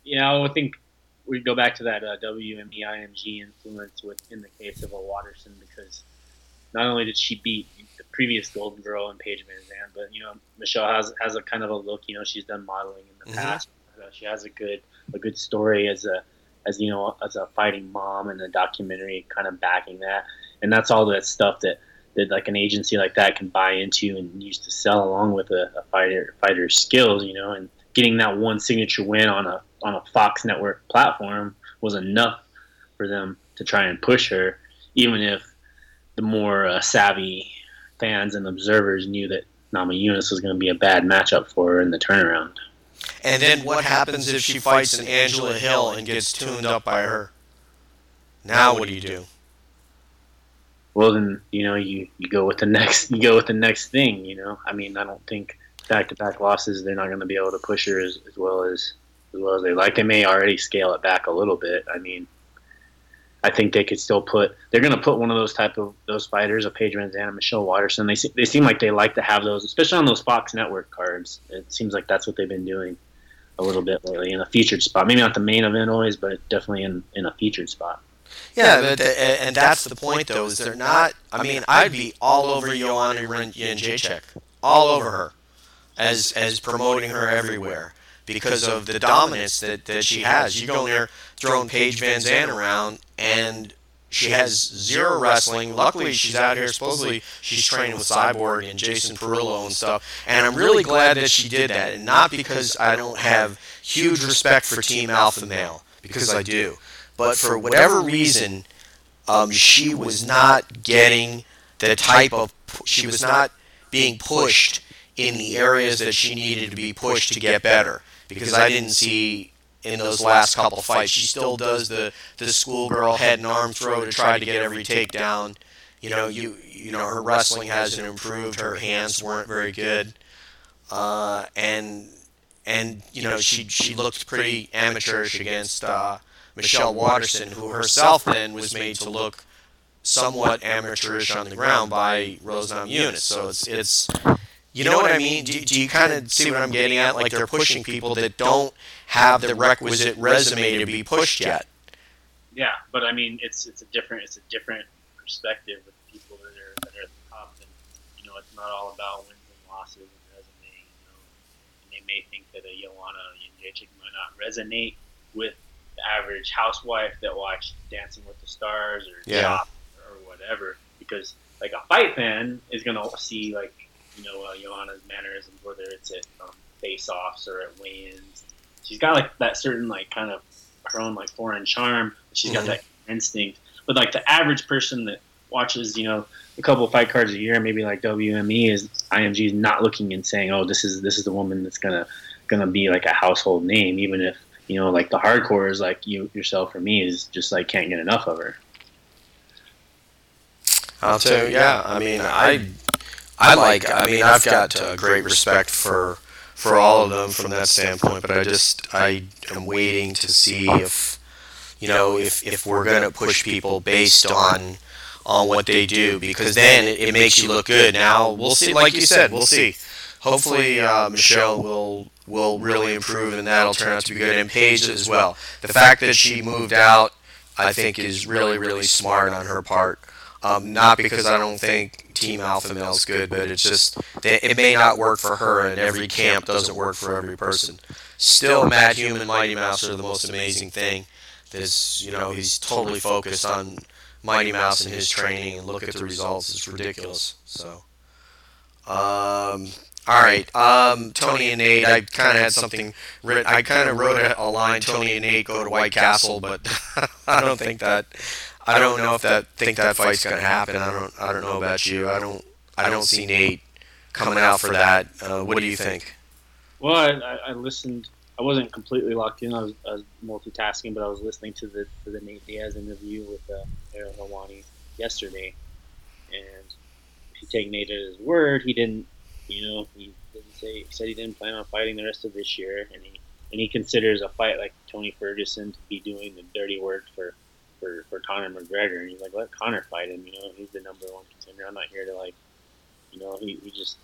B: You know, I think we go back to that uh, WME IMG influence with in the case of a Waterson because not only did she beat the previous Golden Girl and Paige VanZant, but you know Michelle has has a kind of a look. You know, she's done modeling in the mm-hmm. past. Uh, she has a good a good story as a as you know as a fighting mom and a documentary kind of backing that and that's all that stuff that that like an agency like that can buy into and use to sell along with a, a fighter fighter's skills you know and getting that one signature win on a on a Fox network platform was enough for them to try and push her even if the more uh, savvy fans and observers knew that Namajunas was going to be a bad matchup for her in the turnaround.
A: And then what happens if she fights an Angela Hill and gets tuned up by her? Now what do you do?
B: Well, then you know you, you go with the next you go with the next thing. You know, I mean, I don't think back to back losses they're not going to be able to push her as, as well as as well as they like. They may already scale it back a little bit. I mean, I think they could still put. They're going to put one of those type of those fighters, a Paige VanZant, Michelle Waterson. They they seem like they like to have those, especially on those Fox Network cards. It seems like that's what they've been doing a little bit lately in a featured spot. Maybe not the main event always, but definitely in, in a featured spot.
A: Yeah, but the, and that's the point though. Is they're not. I mean, I'd be all over Joanna Jędrzejczyk, all over her, as as promoting her everywhere because of the dominance that, that she has. You go in there throwing Paige VanZant around, and she has zero wrestling. Luckily, she's out here. Supposedly, she's training with Cyborg and Jason Parillo and stuff. And I'm really glad that she did that, and not because I don't have huge respect for Team Alpha Male, because I do, but for whatever reason, um, she was not getting the type of. She was not being pushed in the areas that she needed to be pushed to get better because I didn't see in those last couple fights. She still does the the schoolgirl head and arm throw to try to get every takedown. You know, you you know her wrestling hasn't improved. Her hands weren't very good, uh, and and you know she she looked pretty amateurish against uh, Michelle Waterson, who herself then was made to look somewhat amateurish on the ground by Rose Namajunas. So it's it's you know what I mean? Do, do you kind of see what I'm getting at? Like they're pushing people that don't have the requisite resume to be pushed yet.
B: Yeah, but I mean, it's it's a different it's a different perspective with people that are that are at the top, and you know, it's not all about wins and losses and resume. You know, and they may think that a Joanna Jędrzejczyk might not resonate with average housewife that watched Dancing with the Stars or
A: yeah.
B: or whatever, because like a fight fan is gonna see like you know uh, Joanna's mannerisms, whether it's at um, face-offs or at weigh-ins. She's got like that certain like kind of her own like foreign charm. She's got
A: Mhm.
B: that instinct. But like the average person that watches, you know, a couple of fight cards a year, maybe like WME is IMG is not looking and saying, oh, this is this is the woman that's gonna gonna be like a household name, even if you know like the hardcore is like you yourself or me is just like can't get enough of her.
A: I'll tell you, yeah. I mean, I, I like. I mean, I've got uh, great respect for for all of them from that standpoint. But I just, I am waiting to see if, you know, if if we're gonna push people based on on what they do, because then it, it makes you look good. Now we'll see. Like you said, we'll see. Hopefully, uh, Michelle will will really improve, and that'll turn out to be good. And Paige as well. The fact that she moved out, I think, is really really smart on her part. Um, not because I don't think Team Alpha Male is good, but it's just it may not work for her, and every camp doesn't work for every person. Still, Matt Hume and Mighty Mouse are the most amazing thing. This, you know, he's totally focused on Mighty Mouse and his training, and look at the results. It's ridiculous. So, um, all right, um, Tony and Nate. I kind of had something written. I kind of wrote a, a line. Tony and Nate go to White Castle, but I don't think that. I don't know if that think that fight's gonna happen. I don't. I don't know about you. I don't. I don't see Nate coming out for that. Uh, what do you think?
B: Well, I, I, I listened. I wasn't completely locked in. I was, I was multitasking, but I was listening to the to the Nate Diaz interview with uh, Ariel Helwani yesterday. And if you take Nate at his word, he didn't. You know, he didn't say. He said he didn't plan on fighting the rest of this year, and he and he considers a fight like Tony Ferguson to be doing the dirty work for for for Conor McGregor. And he's like, let Conor fight him. You know, he's the number one contender. I'm not here to like, you know, he, he just.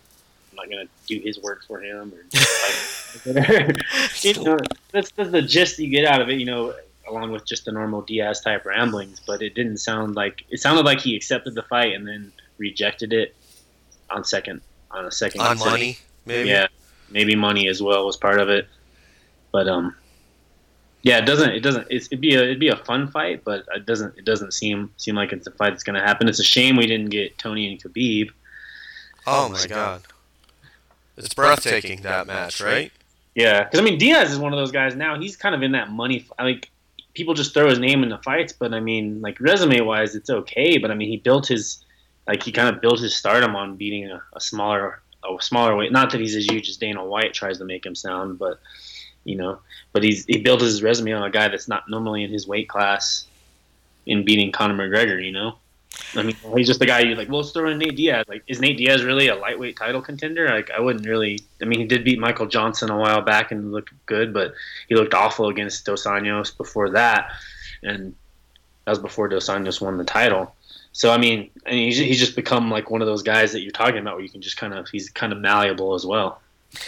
B: I'm not gonna do his work for him or like, you know, that's that's the gist you get out of it, you know, along with just the normal Diaz type ramblings. But it didn't sound like it sounded like he accepted the fight and then rejected it on second on a second
A: On
B: consider-
A: money, maybe.
B: Yeah, maybe money as well was part of it. But um, yeah, it doesn't it doesn't it's, it'd be a it'd be a fun fight, but it doesn't it doesn't seem seem like it's a fight that's going to happen. It's a shame we didn't get Tony and Khabib.
A: Oh my God. It's breathtaking that match, right?
B: Yeah, because I mean Diaz is one of those guys now. He's kind of in that money. Like people just throw his name in the fights, but I mean, like resume wise, it's okay. But I mean, he built his like he kind of built his stardom on beating a, a smaller a smaller weight. Not that he's as huge as Dana White tries to make him sound, but you know, but he's he built his resume on a guy that's not normally in his weight class in beating Conor McGregor. You know. I mean, he's just the guy you like. Well, let's throw in Nate Diaz. Like, is Nate Diaz really a lightweight title contender? Like, I wouldn't really. I mean, he did beat Michael Johnson a while back and looked good, but he looked awful against Dos Anjos before that, and that was before Dos Anjos won the title. So I mean, and he's, he's just become like one of those guys that you're talking about, where you can just kind of he's kind of malleable as well.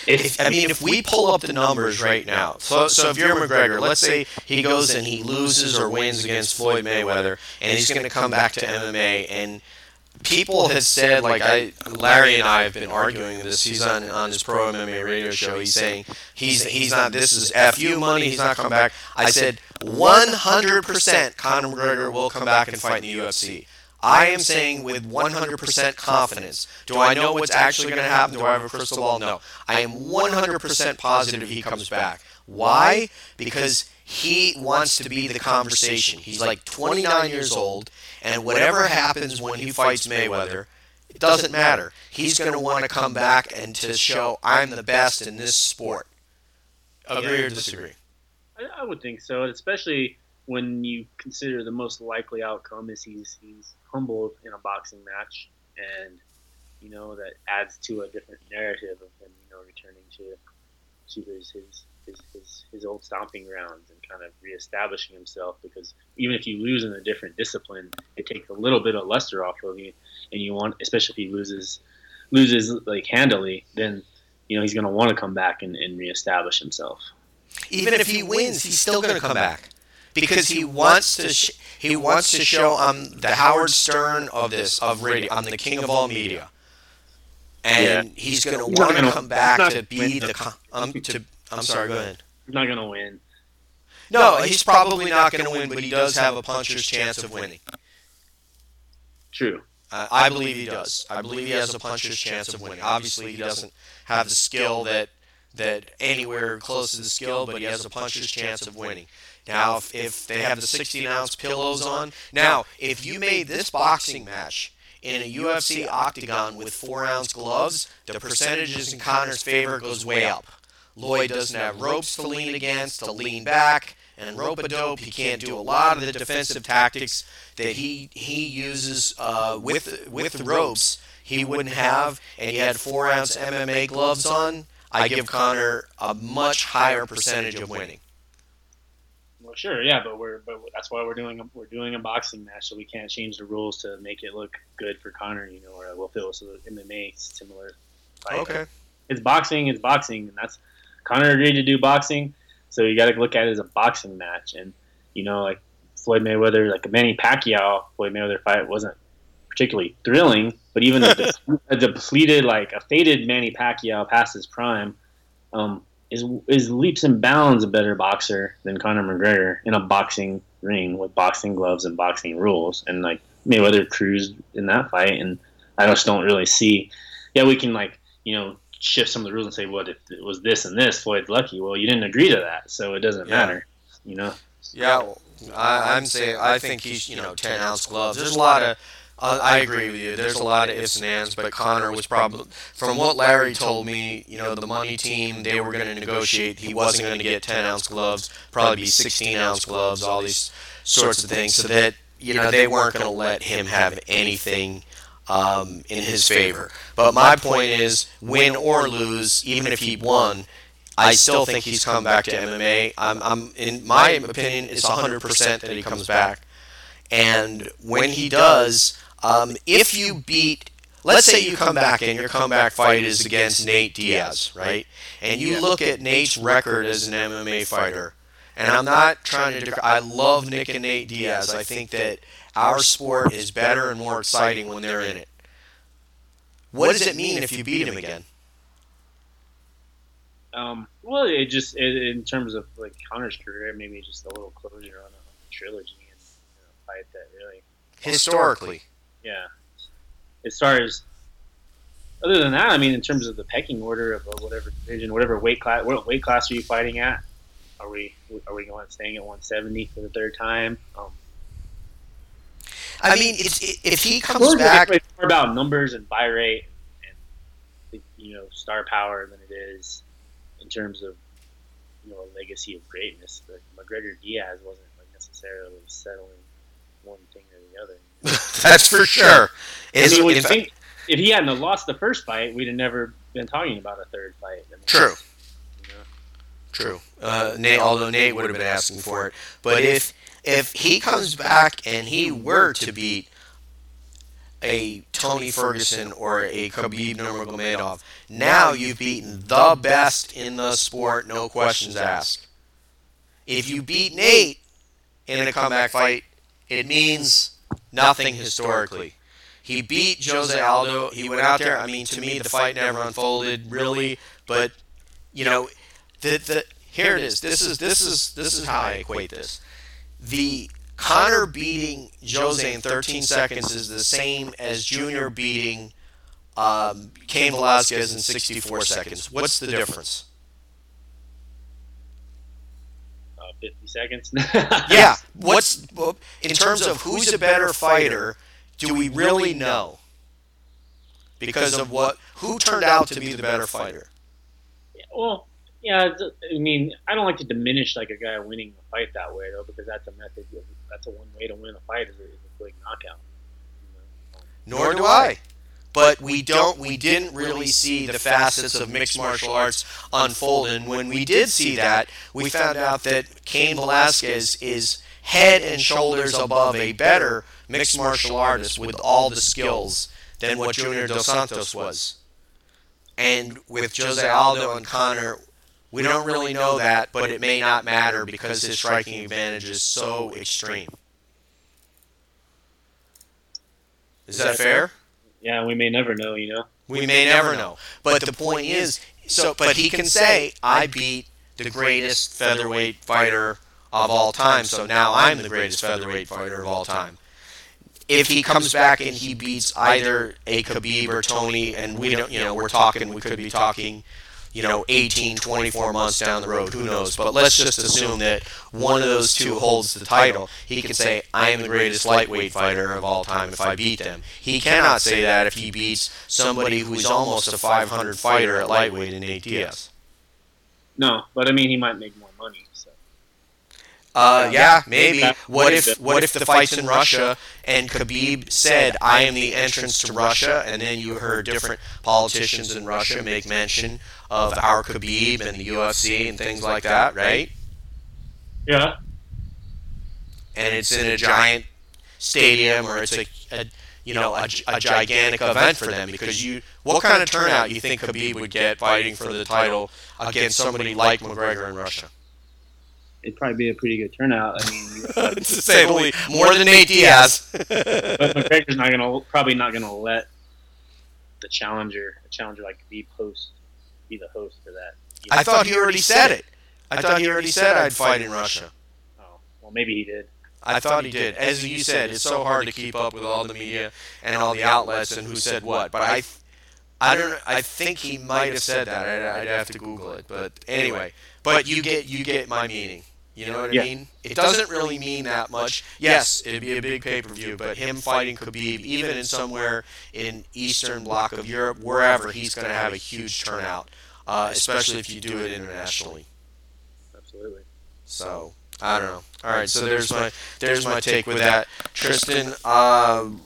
A: If, I mean, if we pull up the numbers right now, so, so if you're McGregor, let's say he goes and he loses or wins against Floyd Mayweather, and he's going to come back to MMA, and people have said, like I, Larry and I have been arguing this. He's on on his pro MMA radio show. He's saying he's he's not. This is fu money. He's not coming back. I said 100% Conor McGregor will come back and fight in the UFC. I am saying with 100% confidence. Do I know what's actually going to happen? Do I have a crystal ball? No. I am 100% positive he comes back. Why? Because he wants to be the conversation. He's like 29 years old, and whatever happens when he fights Mayweather, it doesn't matter. He's going to want to come back and to show I'm the best in this sport. Agree or disagree?
B: I, would think so, especially when you consider the most likely outcome is he's he's humbled in a boxing match, and you know that adds to a different narrative of him, you know, returning to to his his his, his, his old stomping grounds and kind of reestablishing himself. Because even if you lose in a different discipline, it takes a little bit of luster off of you, and you want, especially if he loses loses like handily, then you know he's going to want to come back and, and reestablish himself.
A: Even if he wins, he's still going to come back because he wants to. Sh- he wants to show I'm the Howard Stern of this of radio. I'm the king of all media, and he's going to want to come back
B: he's
A: to be the.
B: win.
A: co- Um, to I'm sorry. Go ahead.
B: He's not going to win.
A: No, he's probably not going to win, but he does have a puncher's chance of winning.
B: True.
A: Uh, I believe he does. I believe he has a puncher's chance of winning. Obviously, he doesn't have the skill that that anywhere close to the skill, but he has a puncher's chance of winning. Now, if, if they have the 16 ounce pillows on, now if you made this boxing match in a UFC octagon with four ounce gloves, the percentages in Conor's favor goes way up. Floyd doesn't have ropes to lean against, to lean back, and rope a dope. He can't do a lot of the defensive tactics that he he uses uh, with with ropes. He wouldn't have, and he had four ounce MMA gloves on. I give Conor a much higher percentage of winning.
B: Sure, yeah, but we're but that's why we're doing a, we're doing a boxing match, so we can't change the rules to make it look good for Conor, you know, or we'll feel so the MMA similar.
A: Fight. Okay,
B: it's boxing, it's boxing, and that's Conor agreed to do boxing, so you got to look at it as a boxing match, and you know, like Floyd Mayweather, like a Manny Pacquiao Floyd Mayweather fight wasn't particularly thrilling, but even a, a depleted, like a faded Manny Pacquiao past his prime, um, is is leaps and bounds a better boxer than Conor McGregor in a boxing ring with boxing gloves and boxing rules. And like Mayweather cruised in that fight, and I just don't really see. Yeah, we can like you know shift some of the rules and say, what if it was this and this? Floyd's lucky. Well, you didn't agree to that, so it doesn't yeah. matter. You know.
A: Yeah, I, I'm saying I think he's you know ten ounce gloves. There's a lot of uh, I agree with you. There's a lot of ifs and ands, but Conor was probably, from what Larry told me, you know, the money team, they were going to negotiate. He wasn't going to get 10 ounce gloves, probably be 16 ounce gloves, all these sorts of things, so that, you know, they weren't going to let him have anything um, in his favor. But my point is, win or lose, even if he won, I still think he's come back to MMA. I'm, I'm in my opinion, it's 100% that he comes back. And when he does, um, if you beat, let's say you come back and your comeback fight is against Nate Diaz, right? And you look at Nate's record as an MMA fighter, and I'm not trying to. I love Nick and Nate Diaz. I think that our sport is better and more exciting when they're in it. What does it mean if you beat him again?
B: Um, well, it just it, in terms of like Conor's career, maybe just a little closure on a, on a trilogy and you know, fight that really
A: historically
B: yeah. As far as other than that, I mean, in terms of the pecking order of whatever division, whatever weight class, what weight class are you fighting at? Are we are we going staying at 170 for the third time? Um,
A: I mean, it's, if he comes back,
B: it's more about numbers and buy rate and you know star power than it is in terms of you know a legacy of greatness. But McGregor Diaz wasn't like necessarily settling one thing or the other.
A: That's for sure.
B: I mean, think, if he hadn't lost the first fight, we'd have never been talking about a third fight. I mean,
A: true. True. Uh, Nate, although Nate would have been asking for it, but if if he comes back and he were to beat a Tony Ferguson or a Khabib Nurmagomedov, now you've beaten the best in the sport, no questions asked. If you beat Nate in a comeback fight, it means nothing historically. He beat Jose Aldo. He went out there. I mean, to me, the fight never unfolded really, but you know, the the here it is. This is this is this is how I equate this. The Conor beating Jose in 13 seconds is the same as Junior beating um, Cain Velasquez in 64 seconds. What's the difference?
B: 50 seconds.
A: yeah. What's in terms of who's a better fighter? Do we really know? Because of what? Who turned out to be the better fighter?
B: Well, yeah. I mean, I don't like to diminish like a guy winning a fight that way though, because that's a method. That's a one way to win a fight is a, is a quick knockout.
A: You know? Nor do I but we don't we didn't really see the facets of mixed martial arts unfold. And when we did see that we found out that Cain Velasquez is head and shoulders above a better mixed martial artist with all the skills than what Junior Dos Santos was. and with Jose Aldo and Conor, we don't really know that but it may not matter because his striking advantage is so extreme. is that fair?
B: Yeah, we may never know, you know.
A: We may never know. But the point is, so but he can say, I beat the greatest featherweight fighter of all time, so now I'm the greatest featherweight fighter of all time. if he comes back and he beats either a Khabib or Tony, and we don't, you know, we're talking, we could be talking, you know, 18, 24 months down the road, who knows? But let's just assume that one of those two holds the title. He can say, I am the greatest lightweight fighter of all time if I beat them. He cannot say that if he beats somebody who's almost a 500 fighter at lightweight in Nate.
B: No, but I mean, he might make more.
A: Uh, yeah, maybe. What if what if the fight's in Russia and Khabib said, "I am the entrance to Russia," and then you heard different politicians in Russia make mention of our Khabib and the UFC and things like that, right?
B: Yeah.
A: And it's in a giant stadium or it's a, a you know a, a gigantic event for them because you what kind of turnout you think Khabib would get fighting for the title against somebody like McGregor in Russia?
B: It'd probably be a pretty good turnout. I mean,
A: to say only more than Nate Diaz.
B: but McGregor's not gonna probably not gonna let the challenger, a challenger like be host, be the host for that.
A: I thought he already said it. I thought he already said I'd fight in Russia.
B: Oh, well, maybe he did.
A: I thought he did. As you said, it's so hard to keep up with all the media and all the outlets and who said what. But I, I don't. I think he might have said that. I'd, I'd have to Google it. But anyway, but you get you get my meaning. You know what
B: Yeah.
A: I mean? It doesn't really mean that much. Yes, it'd be a big pay per view, but him fighting Khabib, even in somewhere in Eastern Bloc of Europe, wherever, he's going to have a huge turnout, uh, especially if you do it internationally.
B: Absolutely.
A: So I don't know. All right, so there's my there's my take with that, Tristan. Um,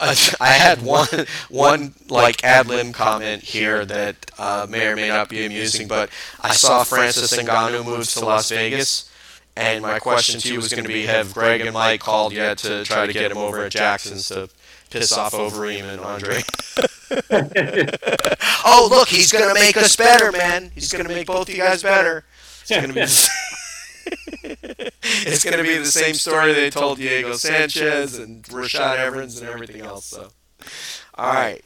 A: I had one one like ad lib comment here that uh, may or may not be amusing, but I saw Francis Ngannou moves to Las Vegas, and my question to you was going to be: Have Greg and Mike called yet to try to get him over at Jackson's to piss off Overeem and Andre? oh, look, he's going to make us better, man. He's going to make both you guys better. It's going to be. It's going to be the same story they told Diego Sanchez and Rashad Evans and everything else. So, all right.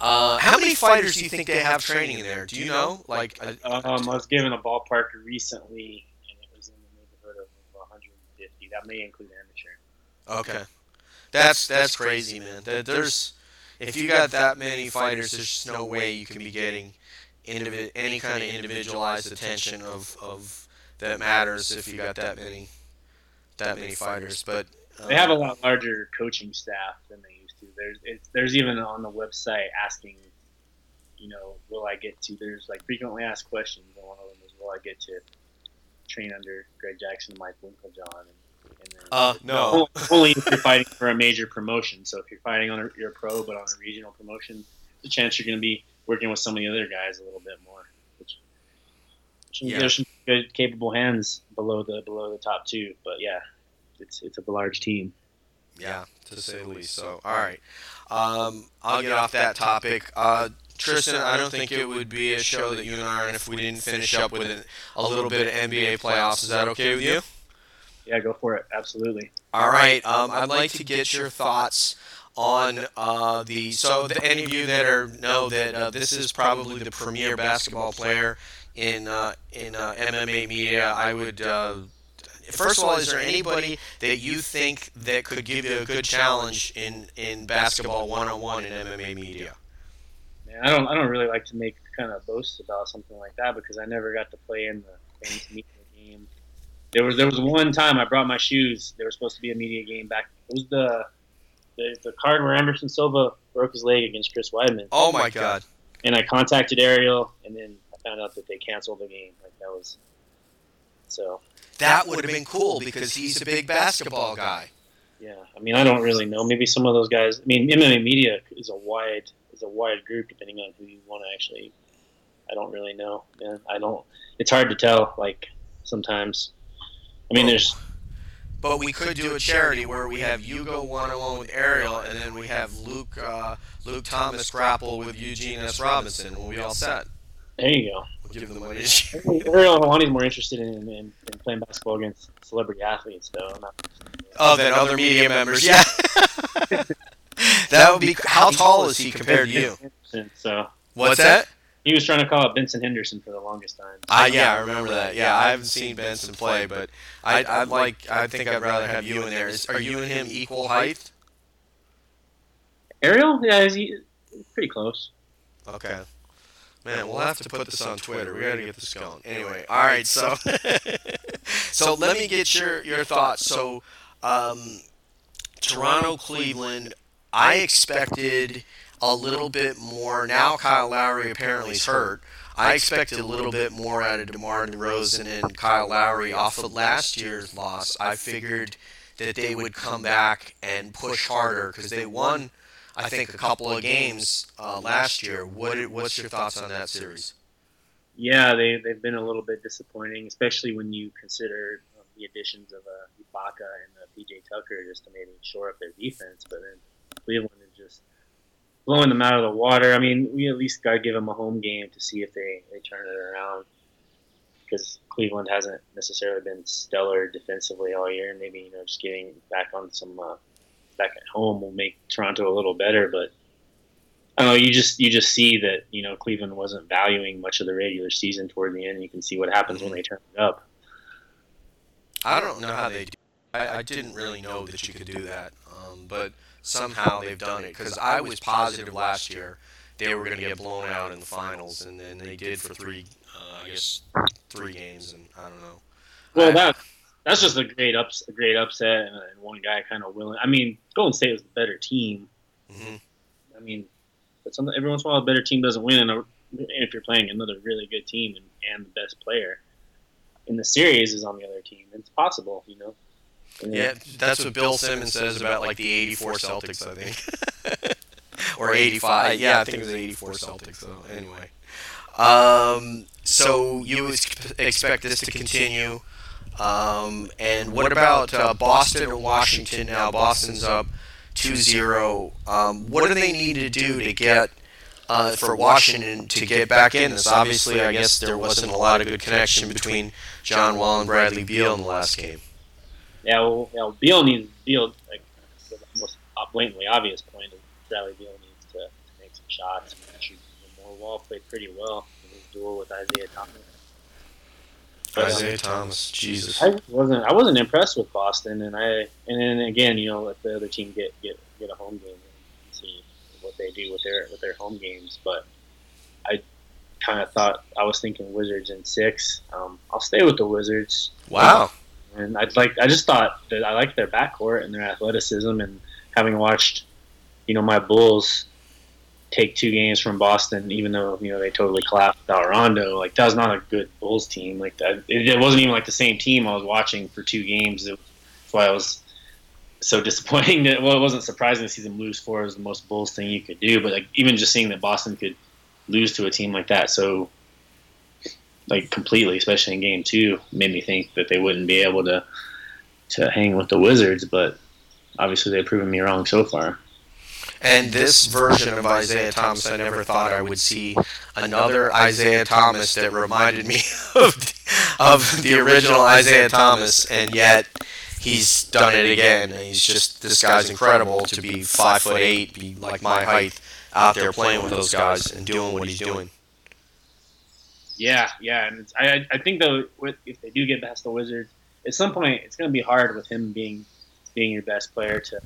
A: Uh, how many fighters do you think they have training there? Do you know? Like, uh,
B: Um, I was given a ballpark recently, and it was in the neighborhood of 150. That may include amateur.
A: okay, that's that's crazy, man. There's if you got that many fighters, there's just no way you can be getting indivi- any kind of individualized attention of, of that matters if you got that many that many fighters. But
B: They have a
A: um,
B: lot larger coaching staff than they used to. There's it's, there's even on the website asking, you know, will I get to? There's like frequently asked questions, and one of them is, will I get to train under Greg Jackson, and Mike Winkeljohn, and, and then
A: Uh, no.
B: only if you're fighting for a major promotion. So if you're fighting on a, you're a pro, but on a regional promotion, the chance you're going to be working with some of the other guys a little bit more. Which, which
A: Yeah.
B: there's some good, capable hands below the below the top two. But yeah, it's it's a large team.
A: Yeah, to say the least. So, all right. Um, I'll get off that topic. Uh, Tristan, I don't think it would be a show that you and I are in if we didn't finish up with an, a little bit of NBA playoffs. Is that okay with you?
B: Yeah, go for it. Absolutely.
A: All right. Um, I'd like to get your thoughts on uh, the. So, the, any of you that are know that uh, this is probably the premier basketball player in uh, in uh, MMA media, I would. Uh, First of all, is there anybody that you think that could give you a good challenge in, in basketball one on one in MMA media?
B: Man, I don't I don't really like to make kind of boasts about something like that because I never got to play in the famous media game. There was there was one time I brought my shoes. There was supposed to be a media game back. It was the the, the card where Anderson Silva broke his leg against Chris Weidman.
A: Oh my God!
B: And I contacted Ariel, and then found out that they canceled the game. Like that was so.
A: That would have been cool because he's a big basketball guy.
B: Yeah, I mean, I don't really know. Maybe some of those guys. I mean, MMA media is a wide is a wide group depending on who you want to actually. I don't really know. Yeah, I don't. It's hard to tell. Like sometimes. I mean, there's
A: But we could do a charity where we have you go one on one with Ariel, and then we have Luke uh, Luke Thomas grapple with Eugene S. Robinson. We'll be all set.
B: There you go.
A: We'll give them the money. to
B: Ariel Helwani's more interested in, in, in playing basketball against celebrity athletes, though. I'm not,
A: Oh, than other media members. Yeah. that would be. How tall is he compared to you?
B: So
A: What's that?
B: He was trying to call it Benson Henderson for the longest time.
A: Uh, yeah, I remember that. Yeah, I haven't seen Benson play, but I, I like. I think I'd rather have you in there. Is, are you and him equal height?
B: Ariel, yeah, he's, he's pretty close.
A: Okay. Man, we'll have to put this on Twitter. We gotta get this going. Anyway, all right. So, so let me get your your thoughts. So, um, Toronto, Cleveland. I expected a little bit more. Now Kyle Lowry apparently is hurt. I expected a little bit more out of DeMar DeRozan and Kyle Lowry off of last year's loss. I figured that they would come back and push harder because they won I think, a couple of games uh, last year. What what's your thoughts on that series?
B: Yeah, they they've been a little bit disappointing, especially when you consider um, the additions of uh, Ibaka and uh, PJ Tucker just to maybe shore up their defense. But then Cleveland is just blowing them out of the water. I mean, we at least got to give them a home game to see if they, they turn it around because Cleveland hasn't necessarily been stellar defensively all year. Maybe you know just getting back on some uh, back at home will make Toronto a little better. But I don't know. You just you just see that you know Cleveland wasn't valuing much of the regular season toward the end. You can see what happens when they turn it up.
A: I don't know how they do. I, I didn't really know that you could do that, um, but somehow they've done it. Because I was positive last year they were going to get blown out in the finals, and then they did for three, uh, I guess, three games, and I don't know.
B: Well, that that's just a great ups a great upset and, one guy kind of willing. I mean, Golden State was the better team. Mm-hmm. I mean, but some, every once in a while, a better team doesn't win, and, if you're playing another really good team and, and the best player in the series is on the other team, it's possible, you know.
A: And yeah, that's what Bill Simmons says about like the '84 Celtics, I think, or '85. Yeah, I think it was '84 Celtics. So anyway, um, so you expect this to continue? Um, and what about uh, Boston or Washington now? Boston's up 2-0. Um, what do they need to do to get uh, for Washington to get back in this? Obviously, I guess there wasn't a lot of good connection between John Wall and Bradley Beal in the last game.
B: Yeah, well, you Beal needs Beal. Like the most blatantly obvious point is Bradley Beal needs to, to make some shots and shoot more. Wall played pretty well in his duel with Isaiah Thomas.
A: Isaiah Thomas, Jesus.
B: I wasn't I wasn't impressed with Boston, and I and then again, you know, let the other team get get get a home game and see what they do with their with their home games. But I kind of thought I was thinking Wizards in six. Um, I'll stay with the Wizards.
A: Wow.
B: And I'd like I just thought that I liked their backcourt and their athleticism, and having watched, you know, my Bulls take two games from Boston, even though you know they totally collapsed without Rondo. Like that was not a good Bulls team. Like that, it, it wasn't even like the same team I was watching for two games. It, that's why I was so disappointing. That well, it wasn't surprising to see them lose four. It was the most Bulls thing you could do. But like even just seeing that Boston could lose to a team like that, so like completely, especially in game two, made me think that they wouldn't be able to to hang with the Wizards. But obviously, they've proven me wrong so far.
A: And this version of Isaiah Thomas, I never thought I would see another Isaiah Thomas that reminded me of, of the original Isiah Thomas, and yet he's done it again. He's just this guy's incredible to be five foot eight, be like my height, out there playing with those guys and doing what he's doing.
B: Yeah, yeah, and I I think though if they do get past the Wizards, at some point it's going to be hard with him being being your best player to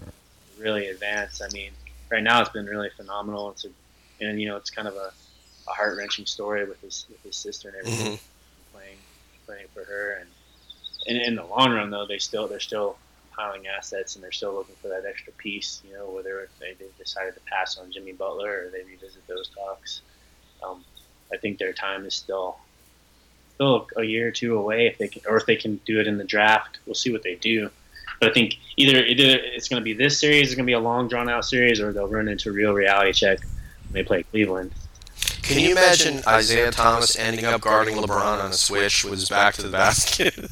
B: really advance. I mean, right now it's been really phenomenal. It's a, and you know it's kind of a, a heart wrenching story with his with his sister and everything mm-hmm. playing playing for her and, and in the long run though they still they're still piling assets and they're still looking for that extra piece. You know whether they, they decided to pass on Jimmy Butler or they revisit those talks. Um, I think their time is still still a year or two away if they can, or if they can do it in the draft. We'll see what they do. But I think either, either it's going to be this series, it's going to be a long, drawn out series, or they'll run into a real reality check when they play Cleveland.
A: Can you imagine Isaiah Thomas ending up guarding LeBron on a switch with his back to the basket?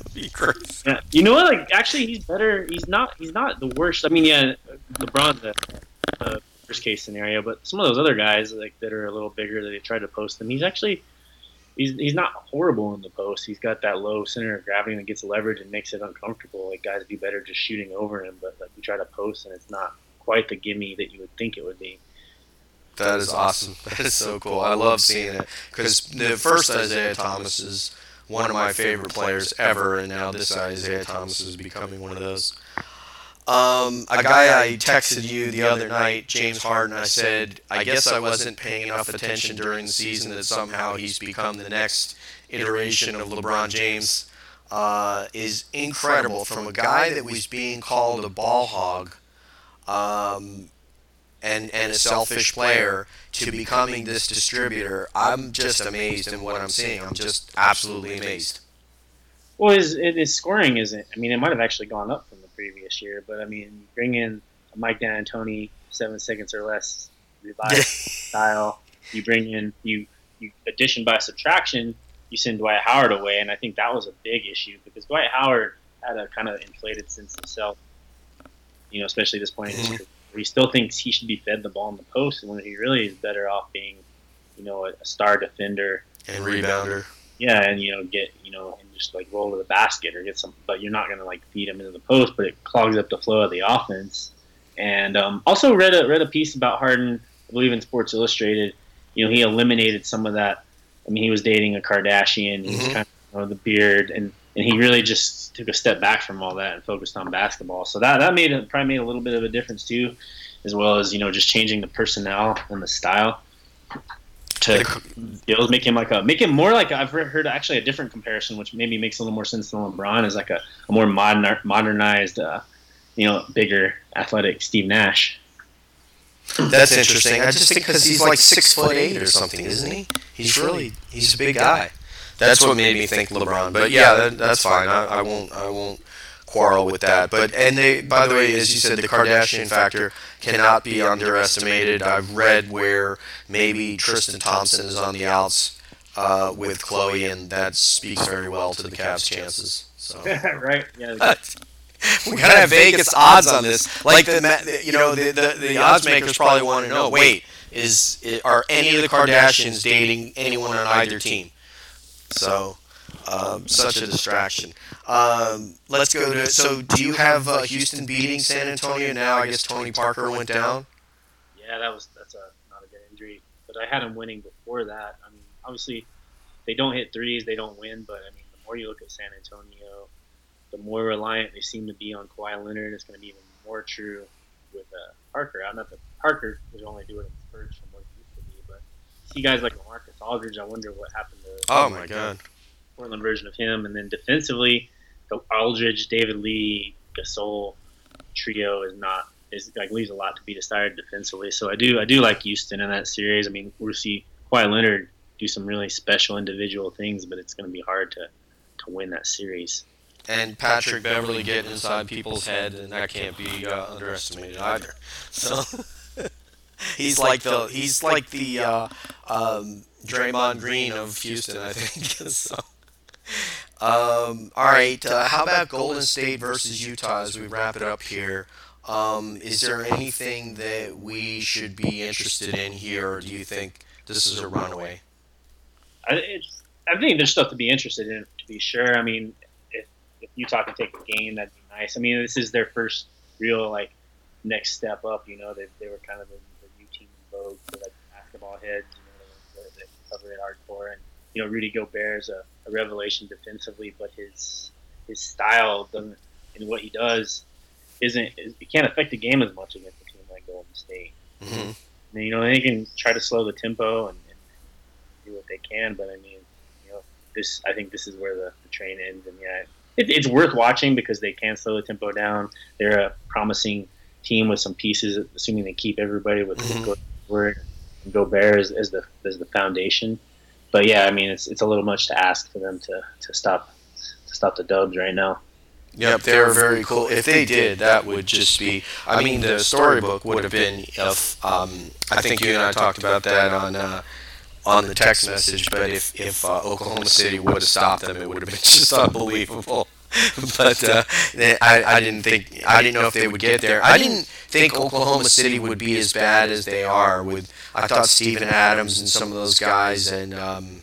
B: Yeah. You know what? Like, actually, he's better. He's not. He's not the worst. I mean, yeah, LeBron the, the worst case scenario, but some of those other guys like that are a little bigger that they tried to post them. He's actually he's he's not horrible in the post. He's got that low center of gravity that gets leverage and makes it uncomfortable. Like guys do better just shooting over him, but like we try to post and it's not quite the gimme that you would think it would be.
A: That is awesome. That is so cool. I love seeing it because the first Isiah Thomas is one of my favorite players ever, and now this Isaiah Thomas is becoming one of those. Um, a guy I texted you the other night, James Harden, I said, I guess I wasn't paying enough attention during the season that somehow he's become the next iteration of LeBron James. Uh, is incredible from a guy that was being called a ball hog um, and, and a selfish player to becoming this distributor. I'm just amazed in what I'm seeing. I'm just absolutely amazed.
B: Well, his, his scoring isn't. I mean, it might have actually gone up from the previous year, but I mean, bring in Mike D'Antoni, seven seconds or less, revive style. You bring in you you addition by subtraction. You send Dwight Howard away, and I think that was a big issue because Dwight Howard had a kind of inflated sense of self. You know, especially at this point mm-hmm. career, he still thinks he should be fed the ball in the post, and when he really is better off being, you know, a, a star defender
A: and rebounder.
B: Yeah, and you know, get you know, just like roll to the basket or get some, but you're not gonna like feed him into the post, but it clogs up the flow of the offense. And um, also read a read a piece about Harden, I believe in Sports Illustrated. You know, he eliminated some of that. I mean, he was dating a Kardashian. He was
A: Mhm.
B: kind of you know, the beard, and and he really just took a step back from all that and focused on basketball. So that that made probably made a little bit of a difference too, as well as you know just changing the personnel and the style to
A: The-
B: skills, make him like a make him more like I've heard heard actually a different comparison, which maybe makes a little more sense than LeBron is like a, a more modern modernized, uh, you know, bigger athletic Steve Nash.
A: That's interesting. I just think because he's like six foot eight or something, isn't he? He's really he's a big guy. That's what made me think LeBron. But yeah, that, that's fine. I, I won't I won't quarrel with that. But and they by the way, as you said, the Kardashian factor cannot be underestimated. I've read where maybe Tristan Thompson is on the outs uh, with Khloé, and that speaks very well to the Cavs' chances. So.
B: right? Yeah.
A: we gotta have Vegas odds on this. Like the, you know, the, the, the odds makers probably want to know. Wait, is are any of the Kardashians dating anyone on either team? So, um, such a distraction. Um, let's go to. So, do you have uh, Houston beating San Antonio now? I guess Tony Parker went down.
B: Yeah, that was that's a not a good injury, but I had him winning before that. I mean, obviously, they don't hit threes, they don't win. But I mean, the more you look at San Antonio, the more reliant they seem to be on Kawhi Leonard. It's going to be even more true with uh, Parker. I'm not that Parker was only doing it first from what he used to be, but see guys like Marcus Aldridge. I wonder what happened to
A: Oh my God!
B: Portland version of him. And then defensively, the Aldridge, David Lee, Gasol trio is not is like leaves a lot to be desired defensively. So I do I do like Houston in that series. I mean, we'll see Kawhi Leonard do some really special individual things, but it's going to be hard to to win that series.
A: And Patrick Beverley getting inside people's head, and that can't be uh, underestimated either. So he's like the he's like the uh, um, Draymond Green of Houston, I think. so, um, all right, uh, how about Golden State versus Utah as we wrap it up here? Um, is there anything that we should be interested in here, or do you think this is a runaway?
B: I, it's, I think there's stuff to be interested in, to be sure. I mean, if, if Utah can take a game, that'd be nice. I mean, this is their first real like next step up. You know, they, they were kind of the, the new team in vogue for like basketball heads. You know, they, they cover it hardcore, and you know, Rudy Gobert is a, a revelation defensively, but his his style and what he does isn't is, it can't affect the game as much against a team like Golden State.
A: hmm
B: And, you know, they can try to slow the tempo and, and do what they can, but I mean, you know, this I think this is where the, the train ends, and yeah, it, it's worth watching because they can slow the tempo down. They're a promising team with some pieces, assuming they keep everybody with
A: Mhm.
B: Gobert and Gobert as, as the as the foundation. But yeah, I mean, it's it's a little much to ask for them to, to stop to stop the Dubs right now.
A: Yep, they were very cool. If they did, that would just be. I mean, the storybook would have been if. Um, I think you and I talked about that on uh, on the text message. But if if uh, Oklahoma City would have stopped them, it would have been just unbelievable. but uh, I, I didn't think I didn't know if they would get there. I didn't think Oklahoma City would be as bad as they are. With I thought Steven Adams and some of those guys and um,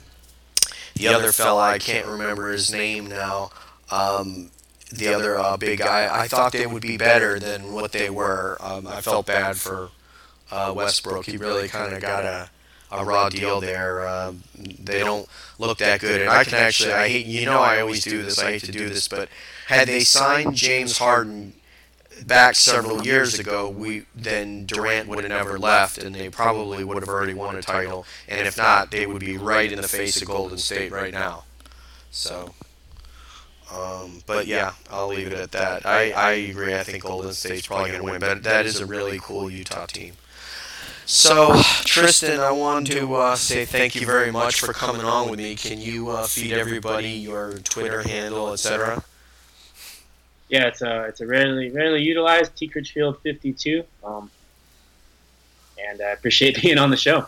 A: the other fella I can't remember his name now. Um, the other uh, big guy. I thought they would be better than what they were. Um, I felt bad for uh, Westbrook. He really kind of got a, a raw deal there. Uh, they don't look that good, and I can actually, I hate, you know, I always do this. I hate to do this, but had they signed James Harden back several years ago, we then Durant would have never left, and they probably would have already won a title. And if not, they would be right in the face of Golden State right now. So. Um, but yeah, I'll leave it at that. I, I agree. I think Golden State's probably going to win, but that is a really cool Utah team. So, Tristan, I wanted to uh, say thank you very much for coming on with me. Can you uh, feed everybody your Twitter handle, etc.?
B: Yeah, it's a it's a rarely rarely utilized T Critchfield 52. Um, and I appreciate being on the show.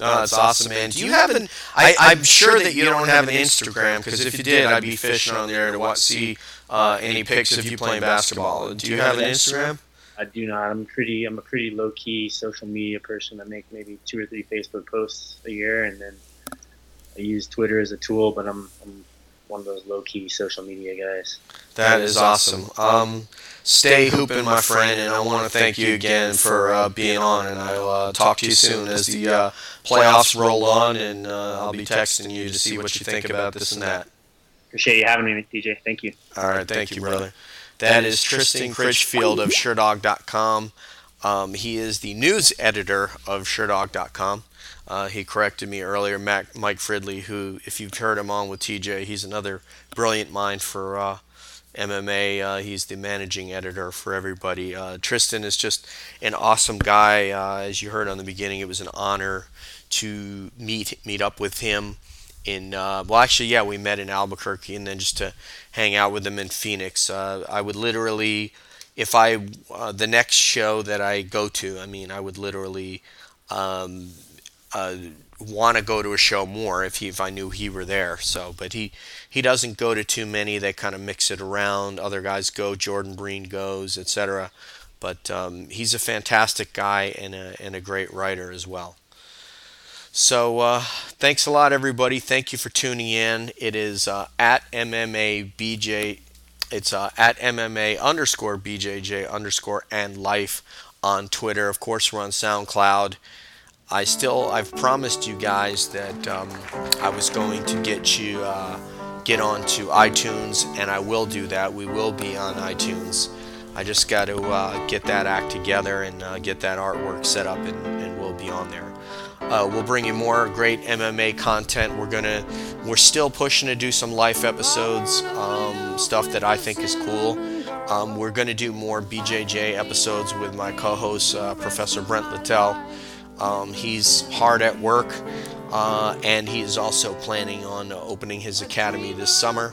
A: No, that's awesome, man. Do you have an? I, I'm sure that you don't have an Instagram because if you did, I'd be fishing on there to watch, see uh, any pics of you playing basketball. Do you have an Instagram?
B: I do not. I'm pretty. I'm a pretty low key social media person. I make maybe two or three Facebook posts a year, and then I use Twitter as a tool. But I'm, I'm one of those low key social media guys.
A: That is awesome. Um, stay hooping, my friend, and I want to thank you again for uh, being on. And I'll uh, talk to you soon as the uh, playoffs roll on, and uh, I'll be texting you to see what you think about this and that.
B: Appreciate you having me, DJ. Thank you.
A: All right, thank you, brother. That is Tristan Critchfield of Sherdog.com. Um, he is the news editor of Sherdog.com. Uh, he corrected me earlier, Mac, Mike Fridley, who, if you've heard him on with TJ, he's another brilliant mind for uh, MMA. Uh, he's the managing editor for everybody. Uh, Tristan is just an awesome guy. Uh, as you heard on the beginning, it was an honor to meet meet up with him in uh, well actually yeah we met in Albuquerque and then just to hang out with him in Phoenix. Uh, I would literally if I uh, the next show that I go to I mean I would literally um, uh, want to go to a show more if he if I knew he were there. So but he he doesn't go to too many. They kind of mix it around. Other guys go Jordan Breen goes etc but um, he's a fantastic guy and a, and a great writer as well so uh, thanks a lot, everybody. Thank you for tuning in. It is uh, at MMA BJ. It's uh, at MMA underscore BJJ underscore and life on Twitter. Of course, we're on SoundCloud. I still, I've promised you guys that um, I was going to get you uh, get onto iTunes, and I will do that. We will be on iTunes. I just got to uh, get that act together and uh, get that artwork set up, and, and we'll be on there. Uh, we'll bring you more great MMA content. We're gonna, we're still pushing to do some life episodes, um, stuff that I think is cool. Um, we're gonna do more BJJ episodes with my co-host uh, Professor Brent Littell. Um, he's hard at work, uh, and he is also planning on opening his academy this summer.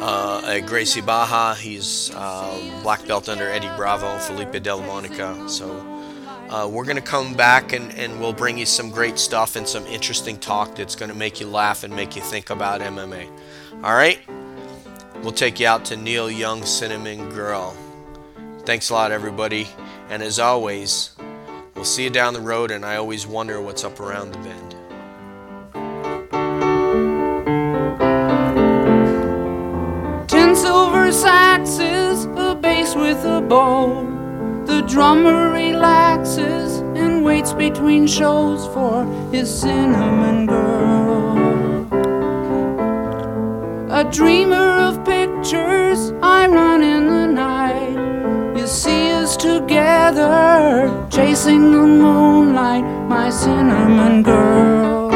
A: Uh, at Gracie Barra, he's uh, black belt under Eddie Bravo, Felipe Della Monica. So uh, we're going to come back and, and we'll bring you some great stuff and some interesting talk that's going to make you laugh and make you think about MMA. All right? We'll take you out to Neil Young Cinnamon Girl. Thanks a lot, everybody. And as always, we'll see you down the road, and I always wonder what's up around the bend.
C: Ten silver saxes, a bass with a bow. The drummer relaxes and waits between shows for his cinnamon girl. A dreamer of pictures, I run in the night. You see us together, chasing the moonlight, my cinnamon girl.